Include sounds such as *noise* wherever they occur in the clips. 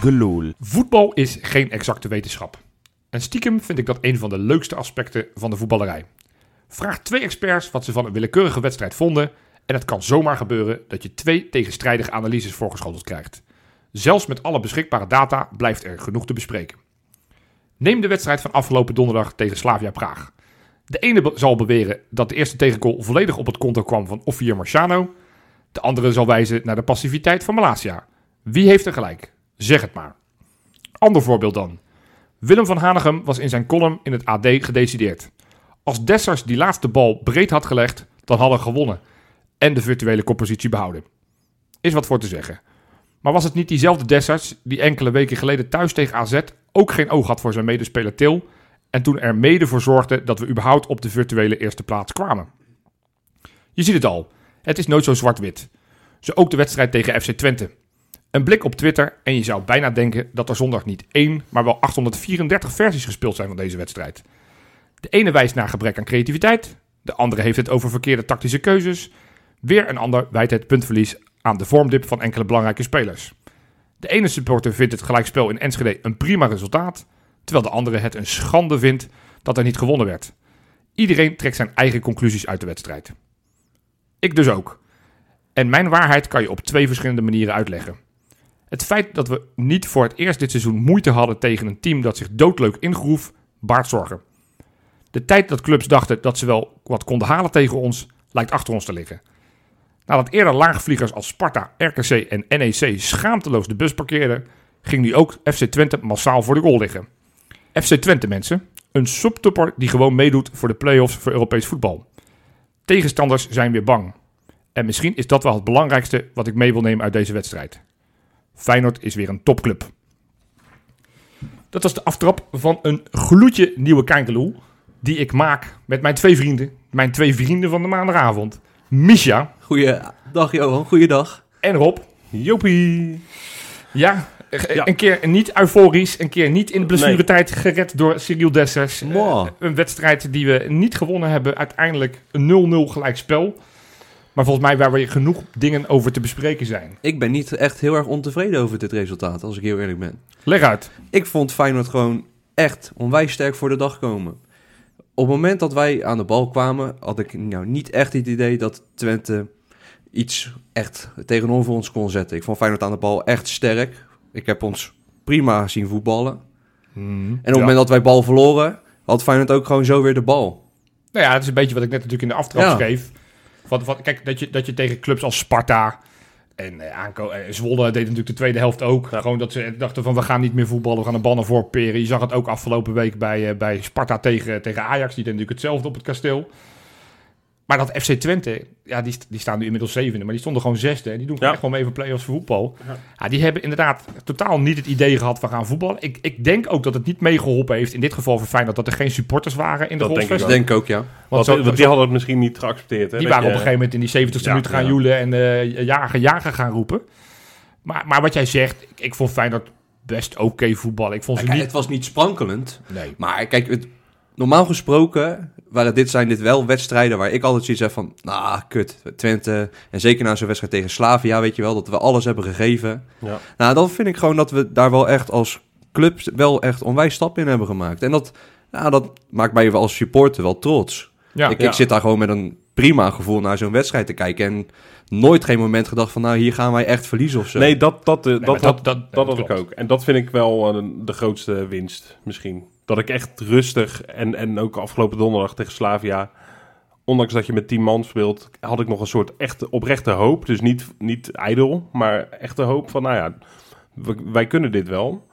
gelul. Voetbal is geen exacte wetenschap. En stiekem vind ik dat een van de leukste aspecten van de voetballerij. Vraag twee experts wat ze van een willekeurige wedstrijd vonden. En het kan zomaar gebeuren dat je twee tegenstrijdige analyses voorgeschoteld krijgt. Zelfs met alle beschikbare data blijft er genoeg te bespreken. Neem de wedstrijd van afgelopen donderdag tegen Slavia Praag. De ene zal beweren dat de eerste tegengoal volledig op het konto kwam van Ophir Marciano. De andere zal wijzen naar de passiviteit van Malasia. Wie heeft er gelijk? Zeg het maar. Ander voorbeeld dan. Willem van Hanegem was in zijn column in het AD gedecideerd. Als Dessers die laatste bal breed had gelegd, dan hadden gewonnen. En de virtuele koppositie behouden. Is wat voor te zeggen. Maar was het niet diezelfde Dessers die enkele weken geleden thuis tegen AZ ook geen oog had voor zijn medespeler Til en toen er mede voor zorgde dat we überhaupt op de virtuele eerste plaats kwamen? Je ziet het al, het is nooit zo zwart-wit. Zo ook de wedstrijd tegen FC Twente. Een blik op Twitter en je zou bijna denken dat er zondag niet één, maar wel 834 versies gespeeld zijn van deze wedstrijd. De ene wijst naar gebrek aan creativiteit, de andere heeft het over verkeerde tactische keuzes, weer een ander wijt het puntverlies aan de vormdip van enkele belangrijke spelers. De ene supporter vindt het gelijkspel in Enschede een prima resultaat, terwijl de andere het een schande vindt dat er niet gewonnen werd. Iedereen trekt zijn eigen conclusies uit de wedstrijd. Ik dus ook. En mijn waarheid kan je op twee verschillende manieren uitleggen. Het feit dat we niet voor het eerst dit seizoen moeite hadden tegen een team dat zich doodleuk ingroef, baart zorgen. De tijd dat clubs dachten dat ze wel wat konden halen tegen ons, lijkt achter ons te liggen. Nadat eerder laagvliegers als Sparta, RKC en NEC schaamteloos de bus parkeerden, ging nu ook FC Twente massaal voor de goal liggen. FC Twente mensen, een subtopper die gewoon meedoet voor de play-offs voor Europees voetbal. Tegenstanders zijn weer bang. En misschien is dat wel het belangrijkste wat ik mee wil nemen uit deze wedstrijd. Feyenoord is weer een topclub. Dat was de aftrap van een gloedje nieuwe Kijkeloel. Die ik maak met mijn twee vrienden. Mijn twee vrienden van de maandagavond. Misha Goeiedag Johan, goeiedag. en Rob. Joepie. Ja, eh, Ja. een keer niet euforisch. Een keer niet in de blessuretijd gered door Cyril Dessers. Eh, een wedstrijd die we niet gewonnen hebben. Uiteindelijk een 0-0 gelijkspel. Maar volgens mij waar we genoeg dingen over te bespreken zijn. Ik ben niet echt heel erg ontevreden over dit resultaat, als ik heel eerlijk ben. Leg uit. Ik vond Feyenoord gewoon echt onwijs sterk voor de dag komen. Op het moment dat wij aan de bal kwamen, had ik nou niet echt het idee dat Twente iets echt tegenover ons kon zetten. Ik vond Feyenoord aan de bal echt sterk. Ik heb ons prima zien voetballen. En op het Ja. moment dat wij bal verloren, had Feyenoord ook gewoon zo weer de bal. Nou ja, het is een beetje wat ik net natuurlijk in de aftrap Ja. Van, van, kijk, dat je, dat je tegen clubs als Sparta en eh, Aanko, eh, Zwolle deed natuurlijk de tweede helft ook. Gewoon dat ze dachten van we gaan niet meer voetballen, we gaan de ballen voorperen. Je zag het ook afgelopen week bij, eh, bij Sparta tegen, tegen Ajax. Die deed natuurlijk hetzelfde op het kasteel. Maar dat FC Twente, ja, die, st- die staan nu inmiddels zevende, maar die stonden gewoon zesde. En die doen Ja. echt gewoon mee voor play-offs voor voetbal. Ja. die hebben inderdaad totaal niet het idee gehad, we gaan voetballen. Ik, ik denk ook dat het niet meegeholpen heeft, in dit geval voor Feyenoord, dat er geen supporters waren in de Dat denk ik denk ik ook, ja. Want, Want zo- want die hadden het misschien niet geaccepteerd. Hè, die waren op een gegeven moment in die 70ste Ja, minuut gaan ja. joelen en eh, jagen, jagen gaan roepen. Maar, maar wat jij zegt, ik, ik vond Feyenoord best oké voetballen. Ik vond ze Kijk, niet... het was niet sprankelend, Nee. Maar kijk, het, normaal gesproken waren dit, zijn dit wel wedstrijden waar ik altijd zoiets heb van... Nou, kut, Twente. En zeker na zo'n wedstrijd tegen Slavia, weet je wel, dat we alles hebben gegeven. Ja. Nou, dan vind ik gewoon dat we daar wel echt als club wel echt onwijs stap in hebben gemaakt. En dat, ja, dat maakt mij als supporter wel trots. Ja, ik, ja. ik zit daar gewoon met een prima gevoel naar zo'n wedstrijd te kijken. En nooit geen moment gedacht van, nou, hier gaan wij echt verliezen of zo. Nee, dat, dat, eh, dat, dat- dat, dat- dat, dat had ik ook. En dat vind ik wel eh, de grootste winst misschien. Dat ik echt rustig en, en ook afgelopen donderdag tegen Slavia... Ondanks dat je met 10 man speelt, had ik nog een soort echte oprechte hoop. Dus niet, niet ijdel, maar echte hoop van, nou ja, wij kunnen dit wel.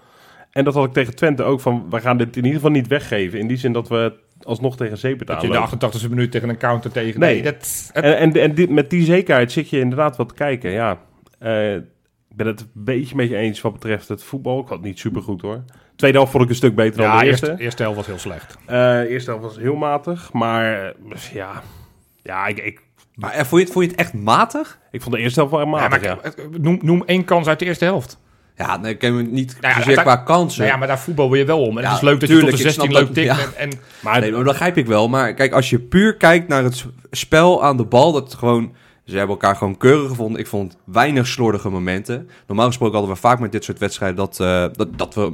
En dat had ik tegen Twente ook van, we gaan dit in ieder geval niet weggeven. In die zin dat we alsnog tegen dat betalen. je in de 88e minuut tegen een counter tegen... Nee. Nee, dat... het- En, en, en dit, met die zekerheid zit je inderdaad wat te kijken. Ja, Eh, ik ben het een beetje met je eens wat betreft het voetbal. Ik had het niet super goed hoor. Tweede helft vond ik een stuk beter dan de eerste, eerste. eerste helft was heel slecht. Eh eerste helft was heel matig. Maar ja, ja ik, ik, Maar eh, vond, je het, vond je het echt matig? ik vond de eerste helft wel Ja, matig. maar Ja, kijk, noem, noem één kans uit de eerste helft. Ja, nee, ik ken me niet Nou ja, zozeer daar- qua kansen. Nou ja, maar daar voetbal wil je wel om. En Ja, het is leuk dat tuurlijk, je tot de 16 snap loopt dat- tikt. ja. En, en Maar Nee, maar dat begrijp ik wel. Maar kijk, als je puur kijkt naar het spel aan de bal, dat gewoon Ze hebben elkaar gewoon keurig gevonden. Ik vond weinig slordige momenten. Normaal gesproken hadden we vaak met dit soort wedstrijden dat, eh, dat, dat we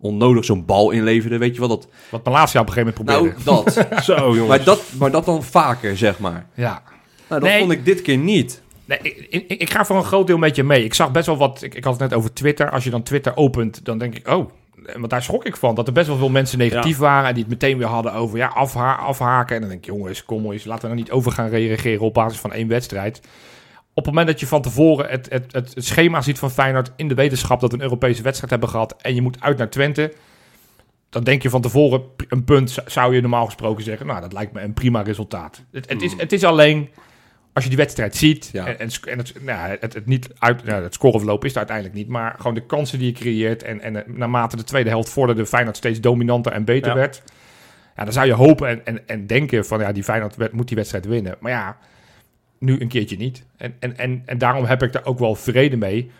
onnodig zo'n bal inleverden. Weet je wel? Dat, Wat Malasia op een gegeven moment nou, probeerde. dat. *laughs* Zo, jongens. maar, dat maar dat dan vaker, zeg maar. ja. Nou, dat Nee. vond ik dit keer niet. Nee, ik, ik, ik ga voor een groot deel met je mee. Ik zag best wel wat. Ik, ik had het net over Twitter. Als je dan Twitter opent, dan denk ik, oh. Want daar schrok ik van. Dat er best wel veel mensen negatief waren. En die het meteen weer hadden over ja, afha afhaken. En dan denk ik, jongens, kom eens. Laten we nou niet over gaan reageren op basis van één wedstrijd. Op het moment dat je van tevoren het, het, het, het schema ziet van Feyenoord. in de wetenschap dat we een Europese wedstrijd hebben gehad. en je moet uit naar Twente. dan denk je van tevoren een punt. zou je normaal gesproken zeggen. Nou, dat lijkt me een prima resultaat. Het, het, is, het is alleen. Als je die wedstrijd ziet Ja. en, en, en het, nou, het, het, niet uit, nou, het scoreverloop is het uiteindelijk niet, maar gewoon de kansen die je creëert en, en eh, naarmate de tweede helft vorderde Feyenoord steeds dominanter en beter Ja. werd, ja, dan zou je hopen en, en, en denken van ja, die Feyenoord moet die wedstrijd winnen. Maar ja, nu een keertje niet. En, en, en, en daarom heb ik daar ook wel vrede mee.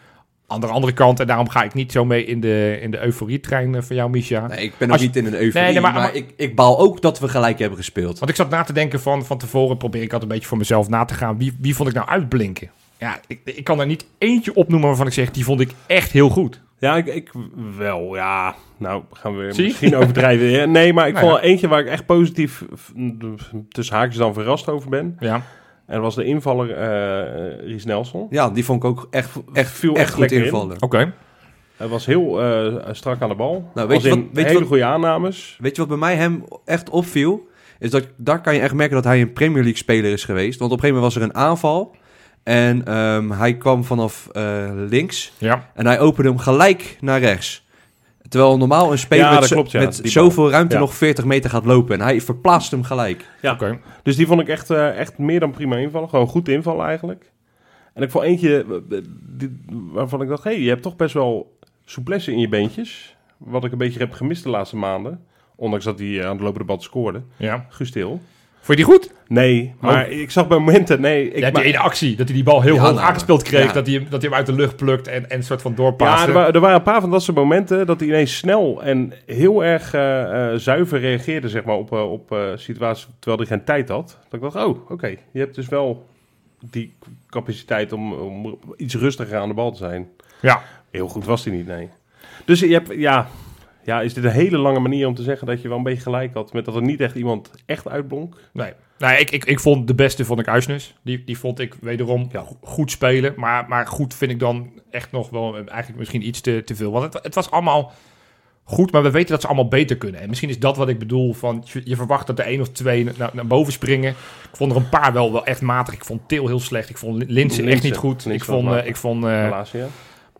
Aan de andere kant, en daarom ga ik niet zo mee in de, in de euforie-trein eh, van jou, Misha. Nee, ik ben ook Als je- niet in een euforie, Nee, nee, maar- maar, maar- ik, ik baal ook dat we gelijk hebben gespeeld. Want ik zat na te denken van, van tevoren, probeer ik altijd een beetje voor mezelf na te gaan. Wie, wie vond ik nou uitblinken? Ja, ik, ik kan er niet eentje opnoemen waarvan ik zeg, die vond ik echt heel goed. Ja, ik, ik wel. Ja, nou gaan we weer Zie? misschien overdrijven. Ja, Nee, maar ik *laughs* Nou vond ja. er eentje waar ik echt positief tussen haakjes dan verrast over ben. Ja, En dat was de invaller eh Ries Nelson. Ja, die vond ik ook echt, echt, Viel echt echt goed in. invallen. oké. Hij was heel eh, strak aan de bal. Nou, weet je in wat- weet je hele wat- goede aannames. Weet je wat bij mij hem echt opviel? Is dat daar kan je echt merken dat hij een Premier League speler is geweest. Want op een gegeven moment was er een aanval. En ehm, hij kwam vanaf eh, links. Ja, En hij opende hem gelijk naar rechts. Terwijl normaal een speler Ja, met, dat zo- klopt, ja, met die bal. zoveel ruimte Ja. nog 40 meter gaat lopen. En hij verplaatst hem gelijk. Ja. oké. Dus die vond ik echt, eh, echt meer dan prima invallen. Gewoon goed invallen eigenlijk. En ik vond eentje eh, die- waarvan ik dacht... hé, hey, je hebt toch best wel souplesse in je beentjes. Wat ik een beetje heb gemist de laatste maanden. Ondanks dat hij eh, aan de lopende band scoorde. Ja. Guus Til. Vond je die goed? Nee, maar ik zag bij momenten... Nee, ik ja, die ene actie, dat hij die bal heel Ja, hoog aangespeeld kreeg. ja. Dat, hij, hem- dat hij hem uit de lucht plukt en, en een soort van Ja, doorpaast. er, wa- er waren een paar van dat soort momenten dat hij ineens snel en heel erg eh, eh, zuiver reageerde zeg maar, op, eh, op eh, situaties terwijl hij geen tijd had. Dat ik dacht, oh, oké, je hebt dus wel die capaciteit om, om iets rustiger aan de bal te zijn. Ja, Heel goed was hij niet, nee. Dus je hebt, ja, ja, is dit een hele lange manier om te zeggen dat je wel een beetje gelijk had met dat er niet echt iemand echt uitblonk? nee. nee ik, ik, ik vond de beste vond ik Uisnes. Die, die vond ik wederom go- goed spelen. Maar, maar goed vind ik dan echt nog wel eigenlijk misschien iets te, te veel. Want het, het was allemaal goed, maar we weten dat ze allemaal beter kunnen. En misschien is dat wat ik bedoel. Van, je, je verwacht dat er één of twee naar, naar boven springen. Ik vond er een paar wel, wel echt matig. Ik vond Til heel slecht. Ik vond Linsen echt niet goed. Ik vond, eh, ik vond eh, ja.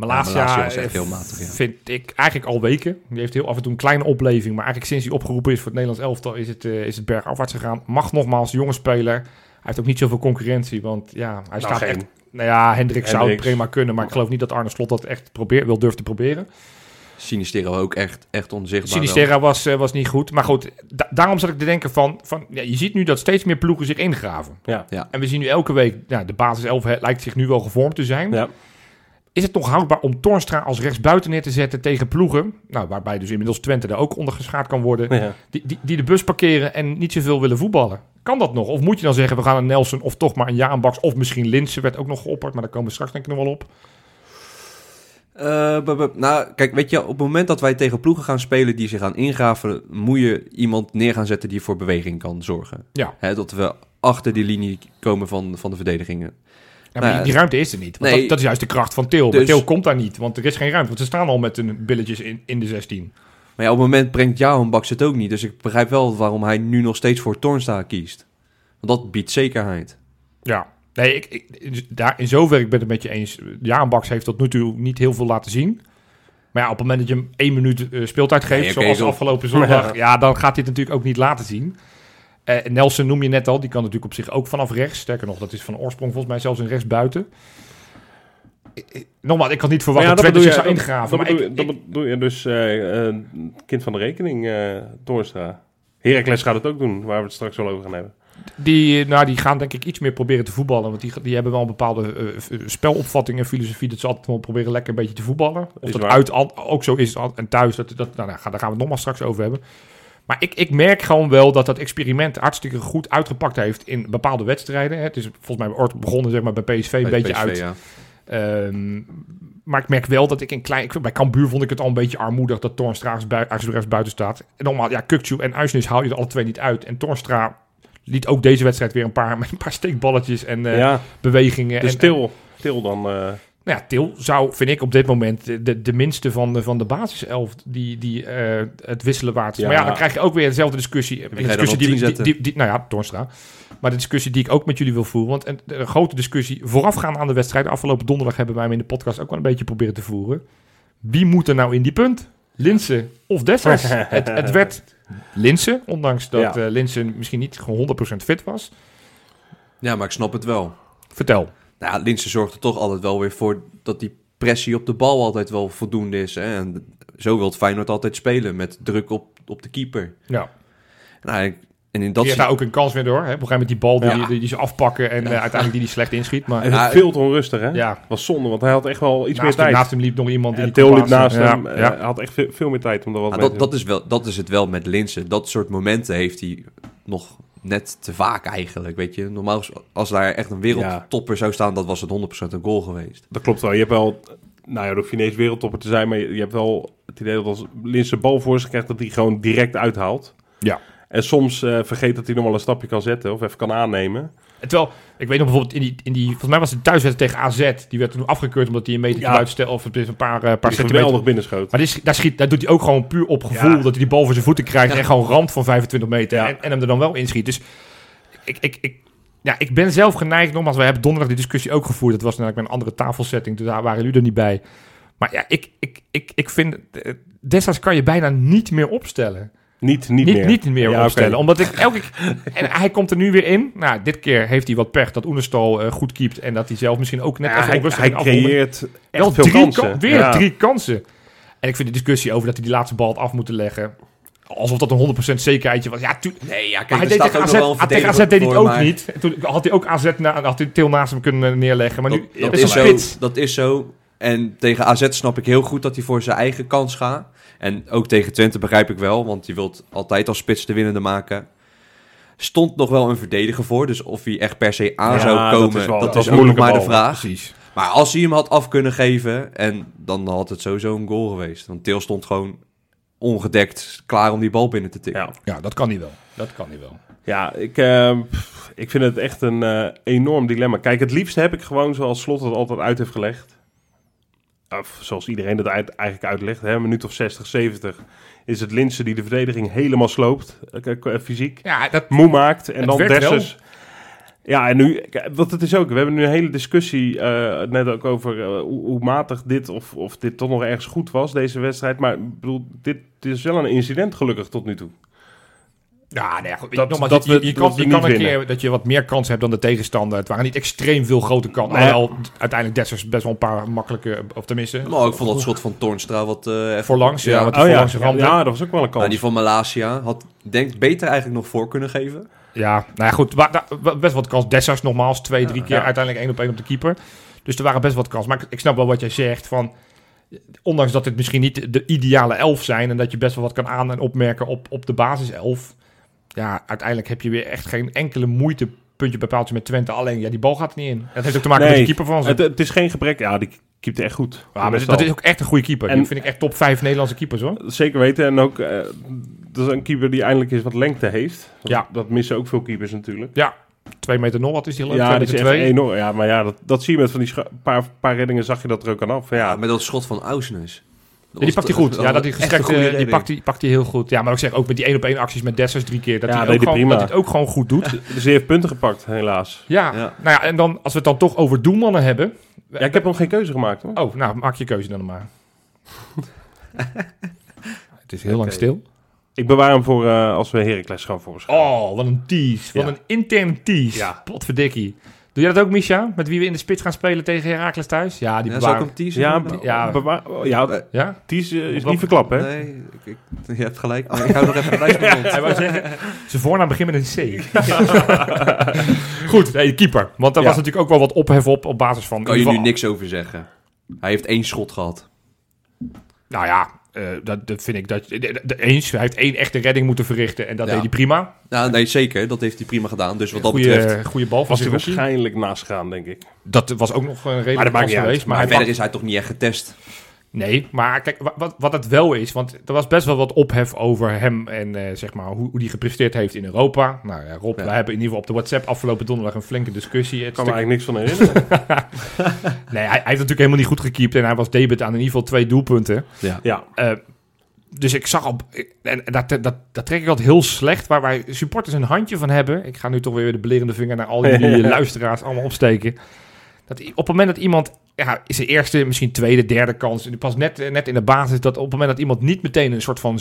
Malasia, Ja, Malasia was echt eh, heel matig, ja. vind ik eigenlijk al weken. Die heeft heel af en toe een kleine opleving. Maar eigenlijk sinds hij opgeroepen is voor het Nederlands elftal... is het, eh, is het bergafwaarts gegaan. Mag nogmaals, jonge speler. Hij heeft ook niet zoveel concurrentie. Want ja, hij staat geen. echt... Nou ja, Hendrik zou het prima kunnen. Maar ik geloof niet dat Arne Slot dat echt probeert, wil durft te proberen. Sinistero ook echt, echt onzichtbaar. wel. Sinisterra was, eh, was niet goed. Maar goed, da- daarom zat ik te denken van... van ja, je ziet nu dat steeds meer ploegen zich ingraven. Ja. En we zien nu elke week... Ja, de basis 11 he- lijkt zich nu wel gevormd te zijn. Ja. Is het nog houdbaar om Tornstra als rechtsbuiten neer te zetten tegen ploegen... Nou, waarbij dus inmiddels Twente er ook onder geschaard kan worden... Ja. Die, die, die de bus parkeren en niet zoveel willen voetballen? Kan dat nog? Of moet je dan zeggen, we gaan een Nelson of toch maar een Jaan Baks... of misschien Linsen werd ook nog geopperd, maar daar komen we straks denk ik nog wel op. Eh, nou, kijk, weet je, op het moment dat wij tegen ploegen gaan spelen die zich gaan ingraven, moet je iemand neer gaan zetten die voor beweging kan zorgen. Ja. Dat we achter die linie komen van, van de verdedigingen. Ja, maar Nou, die, ruimte is er niet. Want nee. dat, dat is juist de kracht van Til. Dus- Til komt daar niet, want er is geen ruimte. Want ze staan al met hun billetjes in, in de 16. Maar ja, op het moment brengt Jahan Baks het ook niet. Dus ik begrijp wel waarom hij nu nog steeds voor Tornstra kiest. Want dat biedt zekerheid. Ja. Nee, ik, ik, daar, in zover ik ben het met je eens. Jaan Baks heeft tot nu toe niet heel veel laten zien. Maar ja, op het moment dat je hem één minuut eh, speeltijd geeft, Nee, zoals zo- afgelopen zondag, *laughs* ja. dan gaat hij het natuurlijk ook niet laten zien. Eh, Nelson noem je net al, die kan natuurlijk op zich ook vanaf rechts. Sterker nog, dat is van oorsprong volgens mij zelfs een rechtsbuiten. Nogmaals, ik had niet verwacht dat Twente dat zich zou ingraven. Dat bedoel, ik, je- dat ik- bedoel je dus eh, eh, kind van de rekening, eh Toornstra. Heracles gaat het ook doen, waar we het straks wel over gaan hebben. die, nou, die gaan denk ik iets meer proberen te voetballen. Want die, die hebben wel een bepaalde eh, v- spelopvatting en filosofie. Dat ze altijd wel proberen lekker een beetje te voetballen. Of Is dat waar. uit ook zo is en thuis. Dat, dat, nou, daar gaan daar gaan we het nog maar straks over hebben. Maar ik, ik merk gewoon wel dat dat experiment hartstikke goed uitgepakt heeft in bepaalde wedstrijden. Het is volgens mij ooit begonnen zeg maar, bij PSV een Bij beetje PSV, uit. ja. Ehm, maar ik merk wel dat ik een klein... Ik, bij Cambuur vond ik het al een beetje armoedig dat als rechts buiten staat. En nogmaals, ja, Kukcu en Uisnes haal je er alle twee niet uit. En Toornstra liet ook deze wedstrijd weer een paar, met *laughs* een paar steekballetjes en eh, ja, bewegingen. dus en, Til, Til dan... eh, nou ja, Til zou, vind ik op dit moment, de- minste van de, van de basiself die, die eh, het wisselen waard is. Ja. Maar ja, dan krijg je ook weer dezelfde discussie. Een dan discussie die, 10 die, die, die- Nou ja, Toornstra. Maar de discussie die ik ook met jullie wil voeren. Want een, een grote discussie voorafgaand aan de wedstrijd. Afgelopen donderdag hebben wij hem in de podcast ook wel een beetje proberen te voeren. Wie moet er nou in die punt? Linsen of Dessers? *laughs* het, het werd Linsen, ondanks dat Ja. eh Linsen misschien niet gewoon 100% fit was. ja, maar ik snap het wel. Vertel. Nou, ja, Linse zorgt er toch altijd wel weer voor dat die pressie op de bal altijd wel voldoende is. Hè? En zo wil het Feyenoord altijd spelen, met druk op, op de keeper. Ja. Nou, en in Dat die heeft daar ook een kans weer door. Hè? Op een gegeven moment die bal die, Ja. die, die ze afpakken en eh, uiteindelijk die die slecht inschiet. Maar Hij Ja, is veel te onrustig, hè? ja, was zonde, want hij had echt wel iets naast, meer hem, tijd. naast hem liep nog iemand die Til liep naast hem. Ja, eh. Hij had echt veel, veel meer tijd om er wat Ja, mee dat, te dat, is wel, dat is het wel met Linsen. Dat soort momenten heeft hij nog net te vaak eigenlijk, weet je. Normaal als, daar echt een wereldtopper zou staan, dat was het 100% een goal geweest. Dat klopt wel. Je hebt wel, nou ja, hoef je ineens wereldtopper te zijn, maar je, je hebt wel het idee dat als Linse bal voor zich krijgt, dat hij gewoon direct uithaalt. Ja. En soms eh, vergeet dat hij nog wel een stapje kan zetten of even kan aannemen. Terwijl, ik weet nog bijvoorbeeld in die, in die volgens mij was het thuiswedstrijd tegen AZ. Die werd toen afgekeurd omdat hij een meter Ja. buiten of het is een paar, eh, paar centimeter. binnenschoot. Maar sch- daar, schiet, daar doet hij ook gewoon puur op gevoel Ja. dat hij die bal voor zijn voeten krijgt en gewoon ramt van 25 meter en, en hem er dan wel inschiet. Dus ik, ik, ik, ja, ik ben zelf geneigd, nogmaals, we hebben donderdag die discussie ook gevoerd. Dat was namelijk bij een andere tafelsetting, dus daar waren jullie er niet bij. Maar ja, ik, ik, ik, ik vind, eh, Dessers kan je bijna niet meer opstellen. Niet, niet, niet, meer. niet meer Ja, opstellen. oké. Omdat ik elke *laughs* En hij komt er nu weer in. Nou, dit keer heeft hij wat pech dat Oenerstal eh, goed keept. En dat hij zelf misschien ook net Ja, even hij, onrustig hij creëert echt Wel veel drie kansen. kan- weer Ja. drie kansen. En ik vind de discussie over dat hij die laatste bal had af moeten leggen. Alsof dat een 100% zekerheidje was. Ja, Nee, ja, hij deed tegen AZ, ah, tegen AZ deed hij het ook niet. En Toen had hij ook AZ na, had hij Til naast hem kunnen neerleggen. Maar nu Dat, dat dat, is is zo, dat is zo. En tegen AZ snap ik heel goed dat hij voor zijn eigen kans gaat. En ook tegen Twente begrijp ik wel, want je wilt altijd als spits de winnende maken. Stond nog wel een verdediger voor, dus of hij echt per se aan Ja, zou dat komen, is wel- dat dat is is ook nog maar de vraag. Precies. Maar als hij hem had af kunnen geven, en dan had het sowieso een goal geweest. Want Til stond gewoon ongedekt, klaar om die bal binnen te tikken. Ja. Ja, dat kan hij wel. Dat kan hij wel. Ja, ik, eh, ik vind het echt een eh, enorm dilemma. Kijk, het liefst heb ik gewoon zoals Slot het altijd uit heeft gelegd. Of zoals iedereen het uit- eigenlijk uitlegt. Hè, een minuut of 60, 70 is het Linsen die de verdediging helemaal sloopt. eh, fysiek. Ja, dat, Moe maakt. En dan Dessers. Ja, en nu, wat het is ook, we hebben nu een hele discussie eh, net ook over eh, hoe, hoe matig dit of, of dit toch nog ergens goed was, deze wedstrijd. Maar ik bedoel, dit, dit is wel een incident gelukkig tot nu toe. Ja, nee, goed, Dat- nogmaals, dat je, we- je, kan, je kan niet een winnen. keer dat je wat meer kans hebt dan de tegenstander. Het waren niet extreem veel grote kansen. Nee. Alhoewel uiteindelijk Dessers best wel een paar makkelijke, of tenminste, Maar ik vond dat schot van Toornstra wat... eh even- voorlangs. Ja, Ja. wat Oh ja, voorlangs ja, dat was ook wel een kans. Nou, die van Malasia had, denk beter eigenlijk nog voor kunnen geven. Ja, nou ja, goed. wa- best wat kans. Dessers nogmaals, twee, drie keer. Ja. Uiteindelijk één op één op de keeper. Dus er waren best wat kans. Maar ik, ik snap wel wat jij zegt. Van, ondanks dat het misschien niet de ideale elf zijn... en dat je best wel wat kan aan- en opmerken op, op de basiself... ja, uiteindelijk heb je weer echt geen enkele moeite... puntje bij paaltje met Twente. Alleen, ja, die bal gaat er niet in. Dat heeft ook te maken met de keeper van ze. Het, het is geen gebrek. Ja, die keept echt goed. Ja, maar dat is ook echt een goede keeper. Die En- vind ik echt top 5 Nederlandse keepers, hoor. Zeker weten. En ook, eh, dat is een keeper die eindelijk eens wat lengte heeft. Dat, Ja. dat missen ook veel keepers natuurlijk. Ja, 2 meter nog. Wat is die? ik? Ja, die is enorm. Ja, maar ja, dat, dat zie je met van die paar, paar reddingen zag je dat er ook aan af. Ja, Ja, met dat schot van Ausnes. Ja, die pakt hij goed. Ja, dat die gestrekte, die pakt pakt hij, pakt hij heel goed. Ja, maar ik zeg ook met die één op één acties met Dessers drie keer. Dat, Ja, hij, ook hij gewoon, prima. dat hij het ook gewoon goed doet. *laughs* dus hij heeft punten gepakt, helaas. Ja, Ja. nou ja, en dan als we het dan toch over doelmannen hebben. Ja, ik heb nog geen keuze gemaakt hoor. Oh, nou, maak je keuze dan maar. *laughs* het is heel lang stil. Ik bewaar hem voor eh, als we Heracles gaan voorschrijven. Oh, wat een tease. Wat Ja. een interne tease. Ja. Potverdikkie. Doe jij dat ook, Misha? Met wie we in de spits gaan spelen tegen Herakles thuis? Ja, die Ja, ik hem? Ja, Nou, Ja. bewaar, ja Ja? Eh, is Wat- niet verklapt hè? Nee, ik, ik- je hebt gelijk. Maar ik hou nog even een *laughs* mond. Hij wou zeggen, zijn voornaam begint met een C. *laughs* Goed, nee, keeper. Want daar Ja. was natuurlijk ook wel wat ophef op, op basis van... Kan je nu niks over zeggen. Hij heeft één schot gehad. Nou ja, eh, dat, dat vind ik dat... de- de- de- eens, hij heeft één echte redding moeten verrichten en dat Ja. deed hij prima. Nou, nee, zeker. Dat heeft hij prima gedaan. Dus wat dat Goeie, betreft... goede bal van Was hij waarschijnlijk naast gegaan, denk ik. Dat was ook nog een redelijke Maar dat maakt niet uit. Maar, Maar hij verder is hij toch niet echt getest. Nee, maar kijk, wa- wat, wat het wel is, want er was best wel wat ophef over hem en eh, zeg maar hoe, hoe die gepresteerd heeft in Europa. Nou ja, Rob, Ja. we hebben in ieder geval op de WhatsApp afgelopen donderdag een flinke discussie. Het Ik kan me stuk- eigenlijk niks van herinneren. *laughs* *laughs* nee, hij, hij heeft natuurlijk helemaal niet goed gekiept en hij was debet aan in ieder geval twee doelpunten. Ja. ja, Eh, dus ik zag op, en dat, dat, dat trek ik altijd heel slecht, waar wij supporters een handje van hebben. Ik ga nu toch weer de belerende vinger naar al jullie *laughs* luisteraars allemaal opsteken. Dat op het moment dat iemand, ja, is zijn eerste, misschien tweede, derde kans, en pas net, net in de basis, dat op het moment dat iemand niet meteen een soort van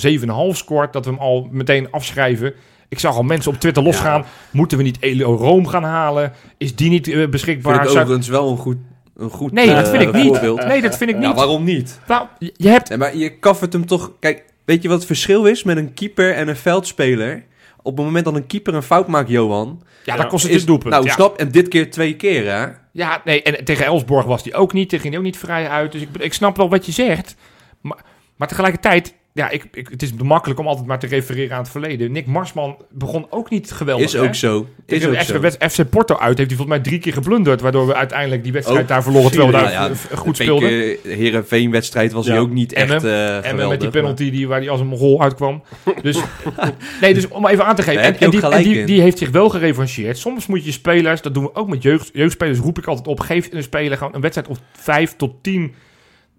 7,5 scoort, dat we hem al meteen afschrijven. Ik zag al mensen op Twitter losgaan. Moeten we niet Elio Room gaan halen? Is die niet Ik beschikbaar? vind Zou- overigens wel een goed, een goed Nee, dat eh, vind ik niet. voorbeeld. Nee, dat vind ik niet. waarom niet? Nou, je hebt Nee, maar je kaffert hem toch... Kijk, weet je wat het verschil is met een keeper en een veldspeler? Op het moment dat een keeper een fout maakt, Johan... Ja, dan kost het is, dus doelpunt. Nou, ja. snap, en dit keer twee keer, hè? Ja, nee, en tegen Elsborg was die ook niet. Daar ging hij ook niet vrij uit. Dus ik, ik snap wel wat je zegt. Maar, maar tegelijkertijd, ja, ik, ik, het is makkelijk om altijd maar te refereren aan het verleden. Nick Marsman begon ook niet geweldig. Is hè? ook zo. Is ook de zo. FC, Porto uit heeft hij volgens mij drie keer geblunderd. Waardoor we uiteindelijk die wedstrijd Ook daar verloren. Terwijl we daar ja, goed de speelden. Heerenveen-wedstrijd was Ja. hij ook niet echt eh En geweldig. met die penalty die, waar hij als een mogol uitkwam. Dus, *laughs* nee, dus om even aan te geven. En, die, en die heeft zich wel gerevancheerd. Soms moet je spelers, dat doen we ook met jeugd, jeugdspelers, roep ik altijd op. Geef een speler gewoon een wedstrijd of vijf tot tien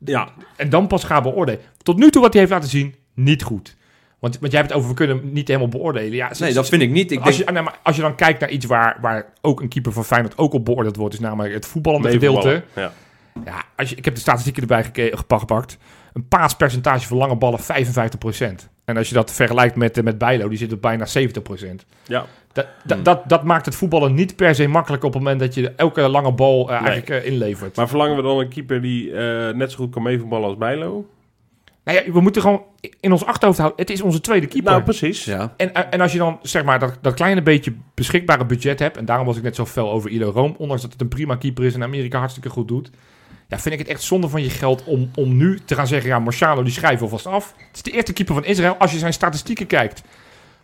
ja. En dan pas gaan beoordelen. Tot nu toe wat hij heeft laten zien, niet goed. Want, want jij hebt het over, we kunnen hem niet helemaal beoordelen. Ja, Nee, dat vind ik niet. Ik als, denk, je, maar als je dan kijkt naar iets waar, waar ook een keeper van Feyenoord ook op beoordeeld wordt, is namelijk het voetballende gedeelte. Ja. Ja, als je, ik heb de statistieken erbij gepakt. Een paaspercentage voor lange ballen 55%. En als je dat vergelijkt met, eh, met Bijlo, die zit op bijna 70%. Ja. Dat, dat, Hmm. dat, dat maakt het voetballen niet per se makkelijk op het moment dat je elke lange bal eh, eigenlijk eh, inlevert. Maar verlangen we dan een keeper die eh, net zo goed kan meevoetballen als Bijlo? Nou ja, we moeten gewoon in ons achterhoofd houden, het is onze tweede keeper. Nou, precies. ja. En, en als je dan zeg maar dat, dat kleine beetje beschikbare budget hebt, en daarom was ik net zo fel over Ilo Room, ondanks dat het een prima keeper is en Amerika hartstikke goed doet, ja, vind ik het echt zonde van je geld om, om nu te gaan zeggen, ja, Marciano die schrijven we alvast af. Het is de eerste keeper van Israël. Als je zijn statistieken kijkt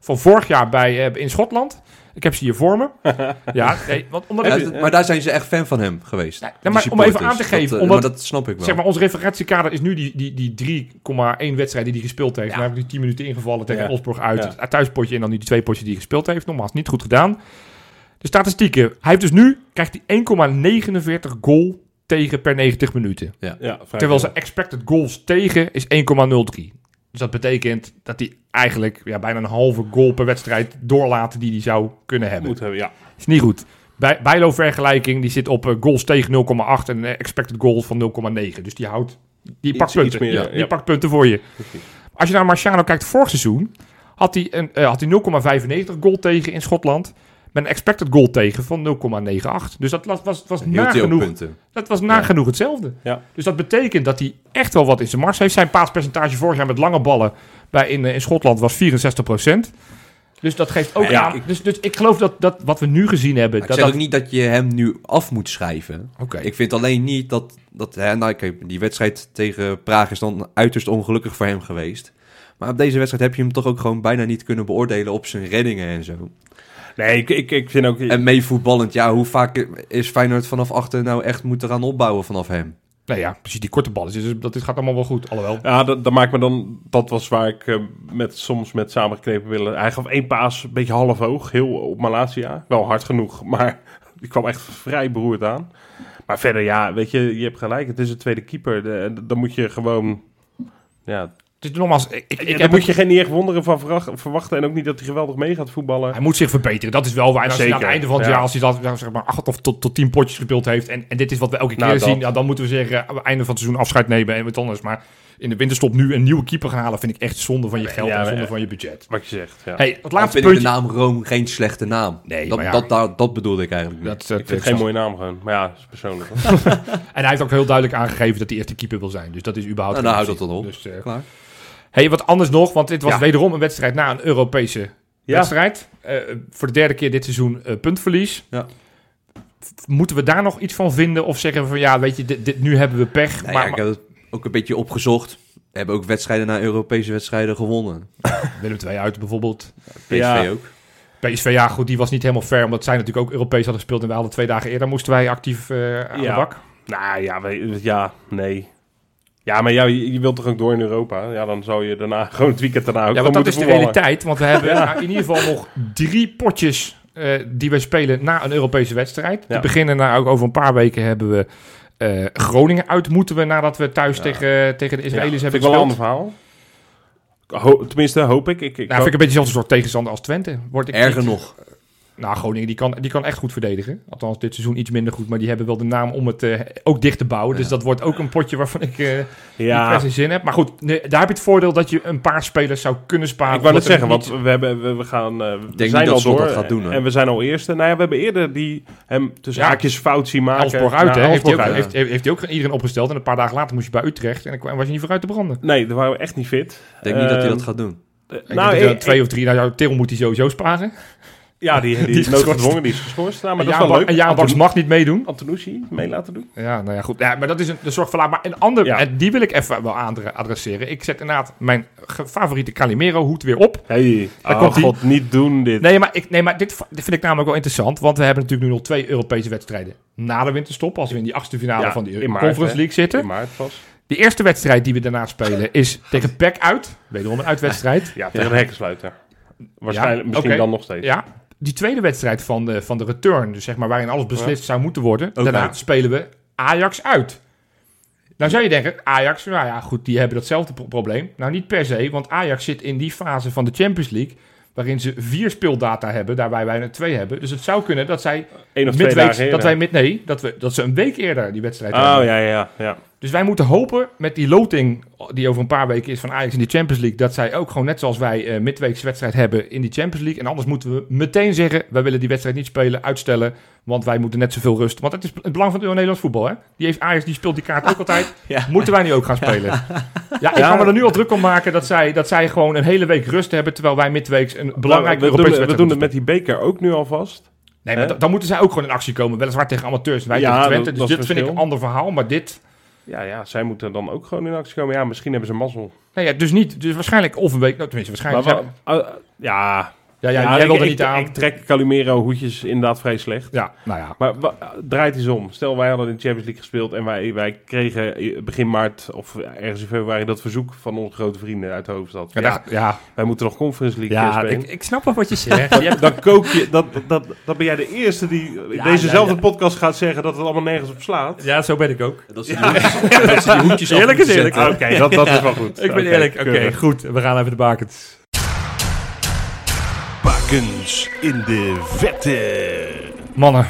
van vorig jaar bij, eh, in Schotland, ik heb ze hier voor me. *laughs* ja, nee, want omdat Ja, maar daar zijn ze echt fan van hem geweest. Maar om even aan te geven, Dat, eh, omdat- maar dat snap ik wel. Zeg maar, onze referentiekader is nu die, die, die 3,1 wedstrijd die hij gespeeld heeft. Ja. Dan heb ik die 10 minuten ingevallen tegen Ja. Osborg uit. Ja. Het thuispotje en dan die twee potjes die hij gespeeld heeft. Nogmaals, niet goed gedaan. De statistieken. Hij heeft dus nu, krijgt hij 1,49 goal tegen per 90 minuten. Ja, Terwijl zijn expected goals tegen is 1,03. Dus dat betekent dat hij eigenlijk ja, bijna een halve goal per wedstrijd doorlaat die hij zou kunnen hebben. moet hebben. Ja. Is niet goed. Bij, Bijlo vergelijking, die zit op eh, goals tegen 0,8 en eh, expected goals van 0,9. Dus die houdt, die Iets- pakt punten. iets meer, ja, ja. Die pakt punten voor je. Als je naar Marciano kijkt vorig seizoen, had hij, een, eh, had hij 0,95 goal tegen in Schotland. Met een expected goal tegen van 0,98. Dus dat was, was, was nagenoeg, dat was nagenoeg hetzelfde. Ja. Dus dat betekent dat hij echt wel wat in zijn mars heeft. Zijn paaspercentage vorig jaar met lange ballen bij, in, eh, in Schotland was 64%. Dus dat geeft ook Ja, aan. ik- dus, dus ik geloof dat, dat wat we nu gezien hebben. Maar dat ik zeg dat, ook niet dat je hem nu af moet schrijven. Oké. Ik vind alleen niet dat... dat hè, nou, kijk, die wedstrijd tegen Praag is dan uiterst ongelukkig voor hem geweest. Maar op deze wedstrijd heb je hem toch ook gewoon bijna niet kunnen beoordelen op zijn reddingen en zo. Nee, ik, ik, ik vind ook... En meevoetballend, ja, hoe vaak is Feyenoord vanaf achter nou echt moeten gaan opbouwen vanaf hem? Nou ja, precies die korte ballen. Dus dat gaat allemaal wel goed. Alhoewel. Ja, dat, dat maakt me dan... Dat was waar ik eh, met, soms met samengeknepen willen... Hij gaf één paas, een beetje half hoog. Heel op Malasia. Wel hard genoeg, *laughs* maar die kwam echt vrij beroerd aan. Maar verder, ja, weet je, je hebt gelijk. Het is een tweede keeper. De- dan moet je gewoon... Ja, Is nogmaals, ik, ik, ja, ik daar heb moet je geen niet echt wonderen van verwacht- verwachten. En ook niet dat hij geweldig mee gaat voetballen. Hij moet zich verbeteren. Dat is wel waar. En als hij aan het Zeker, einde van het ja. jaar, als hij dat zeg maar acht of tot, tot tien potjes gespeeld heeft. En, en dit is wat we elke keer Nou, dat. zien. Ja, dan moeten we zeggen, aan het einde van het seizoen afscheid nemen en wat anders. Maar in de winterstop nu een nieuwe keeper gaan halen, vind ik echt zonde van je geld Ja, en zonde maar- van je budget. Wat je zegt, ja. Hey, het Dan laatste vind ik de naam Rome geen slechte naam. Nee, dat, ja. dat, dat, dat bedoelde ik eigenlijk niet. Dat, dat, ik vind het geen mooie naam gewoon. Maar ja, dat is persoonlijk. *laughs* *laughs* En hij heeft ook heel duidelijk aangegeven dat hij eerste keeper wil zijn. Dus dat is überhaupt Nou, geen nou, houdt dat dan op. Dus, eh, Klaar. hey, wat anders nog, want dit was Ja. wederom een wedstrijd na een Europese Ja. wedstrijd. Eh, voor de derde keer dit seizoen eh, puntverlies. Ja. Moeten we daar nog iets van vinden? Of zeggen we van ja, weet je, dit, dit- nu hebben we pech. Nou maar, ja, ik heb het ook een beetje opgezocht. hebben ook wedstrijden na Europese wedstrijden gewonnen. *laughs* Willem II uit bijvoorbeeld. PSV Ja. ook. PSV, ja goed, die was niet helemaal fair, omdat zij natuurlijk ook Europees hadden gespeeld. En wij hadden twee dagen eerder moesten wij actief eh aan Ja. de bak. Nou ja, we- ja, nee. Ja, maar ja, je, je wilt toch ook door in Europa? Ja, dan zou je daarna *laughs* gewoon het weekend daarna ook Ja, want dat is de voetballen. realiteit. Want we hebben *laughs* nou, in ieder geval nog drie potjes eh, die we spelen na een Europese wedstrijd. Ja. Te beginnen, nou, ook over een paar weken hebben we eh, Groningen uit moeten we nadat we thuis Ja. tegen, tegen de Ja, Israëli's hebben ik wel een gespeeld. ander verhaal. Ho- tenminste, hoop ik. ik, ik Nou, vind ik een beetje zelfs een soort tegenstander als Twente. Word ik Erger niet- nog. Nou, Groningen die kan, die kan echt goed verdedigen. Althans, dit seizoen iets minder goed. Maar die hebben wel de naam om het eh, ook dicht te bouwen. Dus dat wordt ook een potje waarvan ik eh niet ja, per se zin heb. Maar goed, nee, daar heb je het voordeel dat je een paar spelers zou kunnen sparen. ik wou er zeggen, want niet- we, hebben, we, we gaan, eh, we niet zijn dat al door dat gaat doen, hoor. en we zijn al eerste. Nou ja, we hebben eerder die hem tussen Ja. haakjes fout zien maken. Uit, Nou, hè? Heeft hij, ook, heeft, heeft, heeft hij ook iedereen opgesteld. En een paar dagen later moest je bij Utrecht. En dan was je niet vooruit te branden. Nee, daar waren we echt niet fit. Ik denk niet dat hij dat Ehm, gaat doen. Ik nou, denk ik- twee of drie, nou, Til moet hij sowieso sparen. Ja, die, *laughs* die, die is geschorst. noodgedwongen, die is geschorst. Nou, maar en dat is wel leuk. Jaan Baks Anton- mag niet meedoen. Antonucci mee laten doen. Ja, nou ja, goed. Ja, maar dat is een, een soort verlaat. Maar een ander, Ja. en die wil ik even wel adresseren. Ik zet inderdaad mijn favoriete Calimero-hoed weer op. Hey, Daar oh komt-ie. god, niet doen dit. Nee, maar, ik, nee, maar dit, dit vind ik namelijk wel interessant. Want we hebben natuurlijk nu nog twee Europese wedstrijden na de winterstop. Als we in die achtste finale Ja, van de maart, Conference hè? League zitten. In maart pas. De eerste wedstrijd die we daarna spelen is tegen PEC uit. Wederom een uitwedstrijd. Ja, tegen de hekkensluiter. Waarschijnlijk, Ja, misschien dan nog steeds. Ja, die tweede wedstrijd van de, van de return, dus zeg maar waarin alles beslist zou moeten worden. Daarna spelen we Ajax uit. Nou zou je denken, Ajax, nou ja, goed, die hebben datzelfde pro- probleem. Nou, niet per se, want Ajax zit in die fase van de Champions League, waarin ze vier speeldata hebben, daarbij wij er twee hebben. Dus het zou kunnen dat zij Eén of twee midweeks, dagen eerder. dat wij met, nee, dat, we, dat ze een week eerder die wedstrijd Oh, hebben. ja, ja, ja. Dus wij moeten hopen met die loting die over een paar weken is van Ajax in de Champions League, dat zij ook gewoon net zoals wij eh midweekse wedstrijd hebben in die Champions League. En anders moeten we meteen zeggen, wij willen die wedstrijd niet spelen, uitstellen, want wij moeten net zoveel rust. Want het is het belang van het Nederlands voetbal, hè? Die heeft Ajax, die speelt die kaart ook altijd. *laughs* Ja. Moeten wij nu ook gaan spelen? *laughs* Ja, ik kan me er nu al druk om maken dat zij, dat zij gewoon een hele week rust hebben, terwijl wij midweeks een belangrijke we, doen, we doen het met die beker ook nu alvast. Nee, maar dan moeten zij ook gewoon in actie komen. Weliswaar tegen amateurs, wij Ja, tegen Twente. dat- Dus dat dit vind ik een ander verhaal, maar dit... Ja, ja, zij moeten dan ook gewoon in actie komen. Ja, misschien hebben ze mazzel. Nou ja, dus niet. Dus waarschijnlijk of een week. Nou, tenminste, Maar waarschijnlijk. wa- uh, ja, ja, ja, ja, jij ik, wilde ik, niet aan. Ik trek Calimero hoedjes inderdaad vrij slecht. ja, nou ja. Maar draait eens om. Stel, wij hadden in de Champions League gespeeld en wij, wij kregen begin maart of ergens in februari dat verzoek van onze grote vrienden uit de hoofdstad. Ja, Ja, wij moeten nog Conference League ja eh, spelen. ik, ik snap wel wat je *laughs* zegt. Dan kook je, dat, dat, dan ben jij de eerste die in Ja, dezezelfde ja, podcast gaat zeggen dat het allemaal nergens op slaat. ja, zo ben ik ook. Dat ze die hoedjes, *laughs* dat Eerlijk is eerlijk. Oké, dat, dat is wel goed. *laughs* Ik ben eerlijk. Oké, goed. We gaan even de bakens. In de vette. Mannen,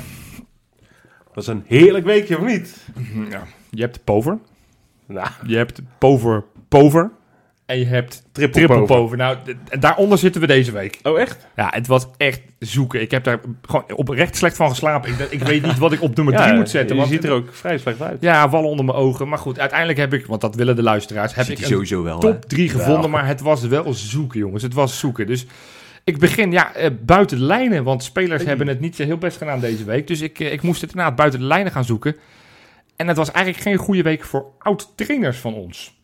Dat is een heerlijk weekje, of niet? ja. je hebt pover. Nou, Je hebt pover pover. En je hebt triple, triple pover. pover. Nou, en daaronder zitten we deze week. Oh, echt? Ja, het was echt zoeken. Ik heb daar gewoon oprecht slecht van geslapen. Ik, ik weet niet wat ik op nummer Ja, 3 moet zetten. Je want- ziet er ook vrij slecht uit. Ja, wallen onder mijn ogen. Maar goed, uiteindelijk heb ik, want dat willen de luisteraars, heb ik sowieso wel. hè? top 3 gevonden. Maar het was wel zoeken, jongens. Het was zoeken. Dus ik begin ja, eh, buiten de lijnen. Want spelers hebben het niet zo heel best gedaan deze week. Dus ik, eh, ik moest het inderdaad buiten de lijnen gaan zoeken. En het was eigenlijk geen goede week voor oud-trainers van ons.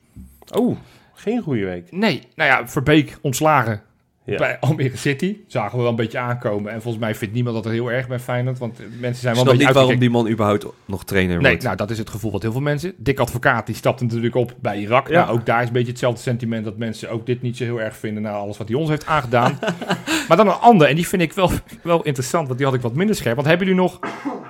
Oh, geen goede week. Nee, nou ja, Verbeek ontslagen Ja. bij Almere City. Zagen we wel een beetje aankomen. En volgens mij vindt niemand dat er heel erg bij Feyenoord. Want mensen zijn wel een beetje niet waarom die man überhaupt nog trainer Nee, wordt. nou dat is het gevoel wat heel veel mensen. Dick Advocaat die stapte natuurlijk op bij Irak. Ja. Nou, ook daar is een beetje hetzelfde sentiment dat mensen ook dit niet zo heel erg vinden na alles wat hij ons heeft aangedaan. *laughs* maar dan een ander en die vind ik wel, wel interessant, want die had ik wat minder scherp. Want hebben jullie nog,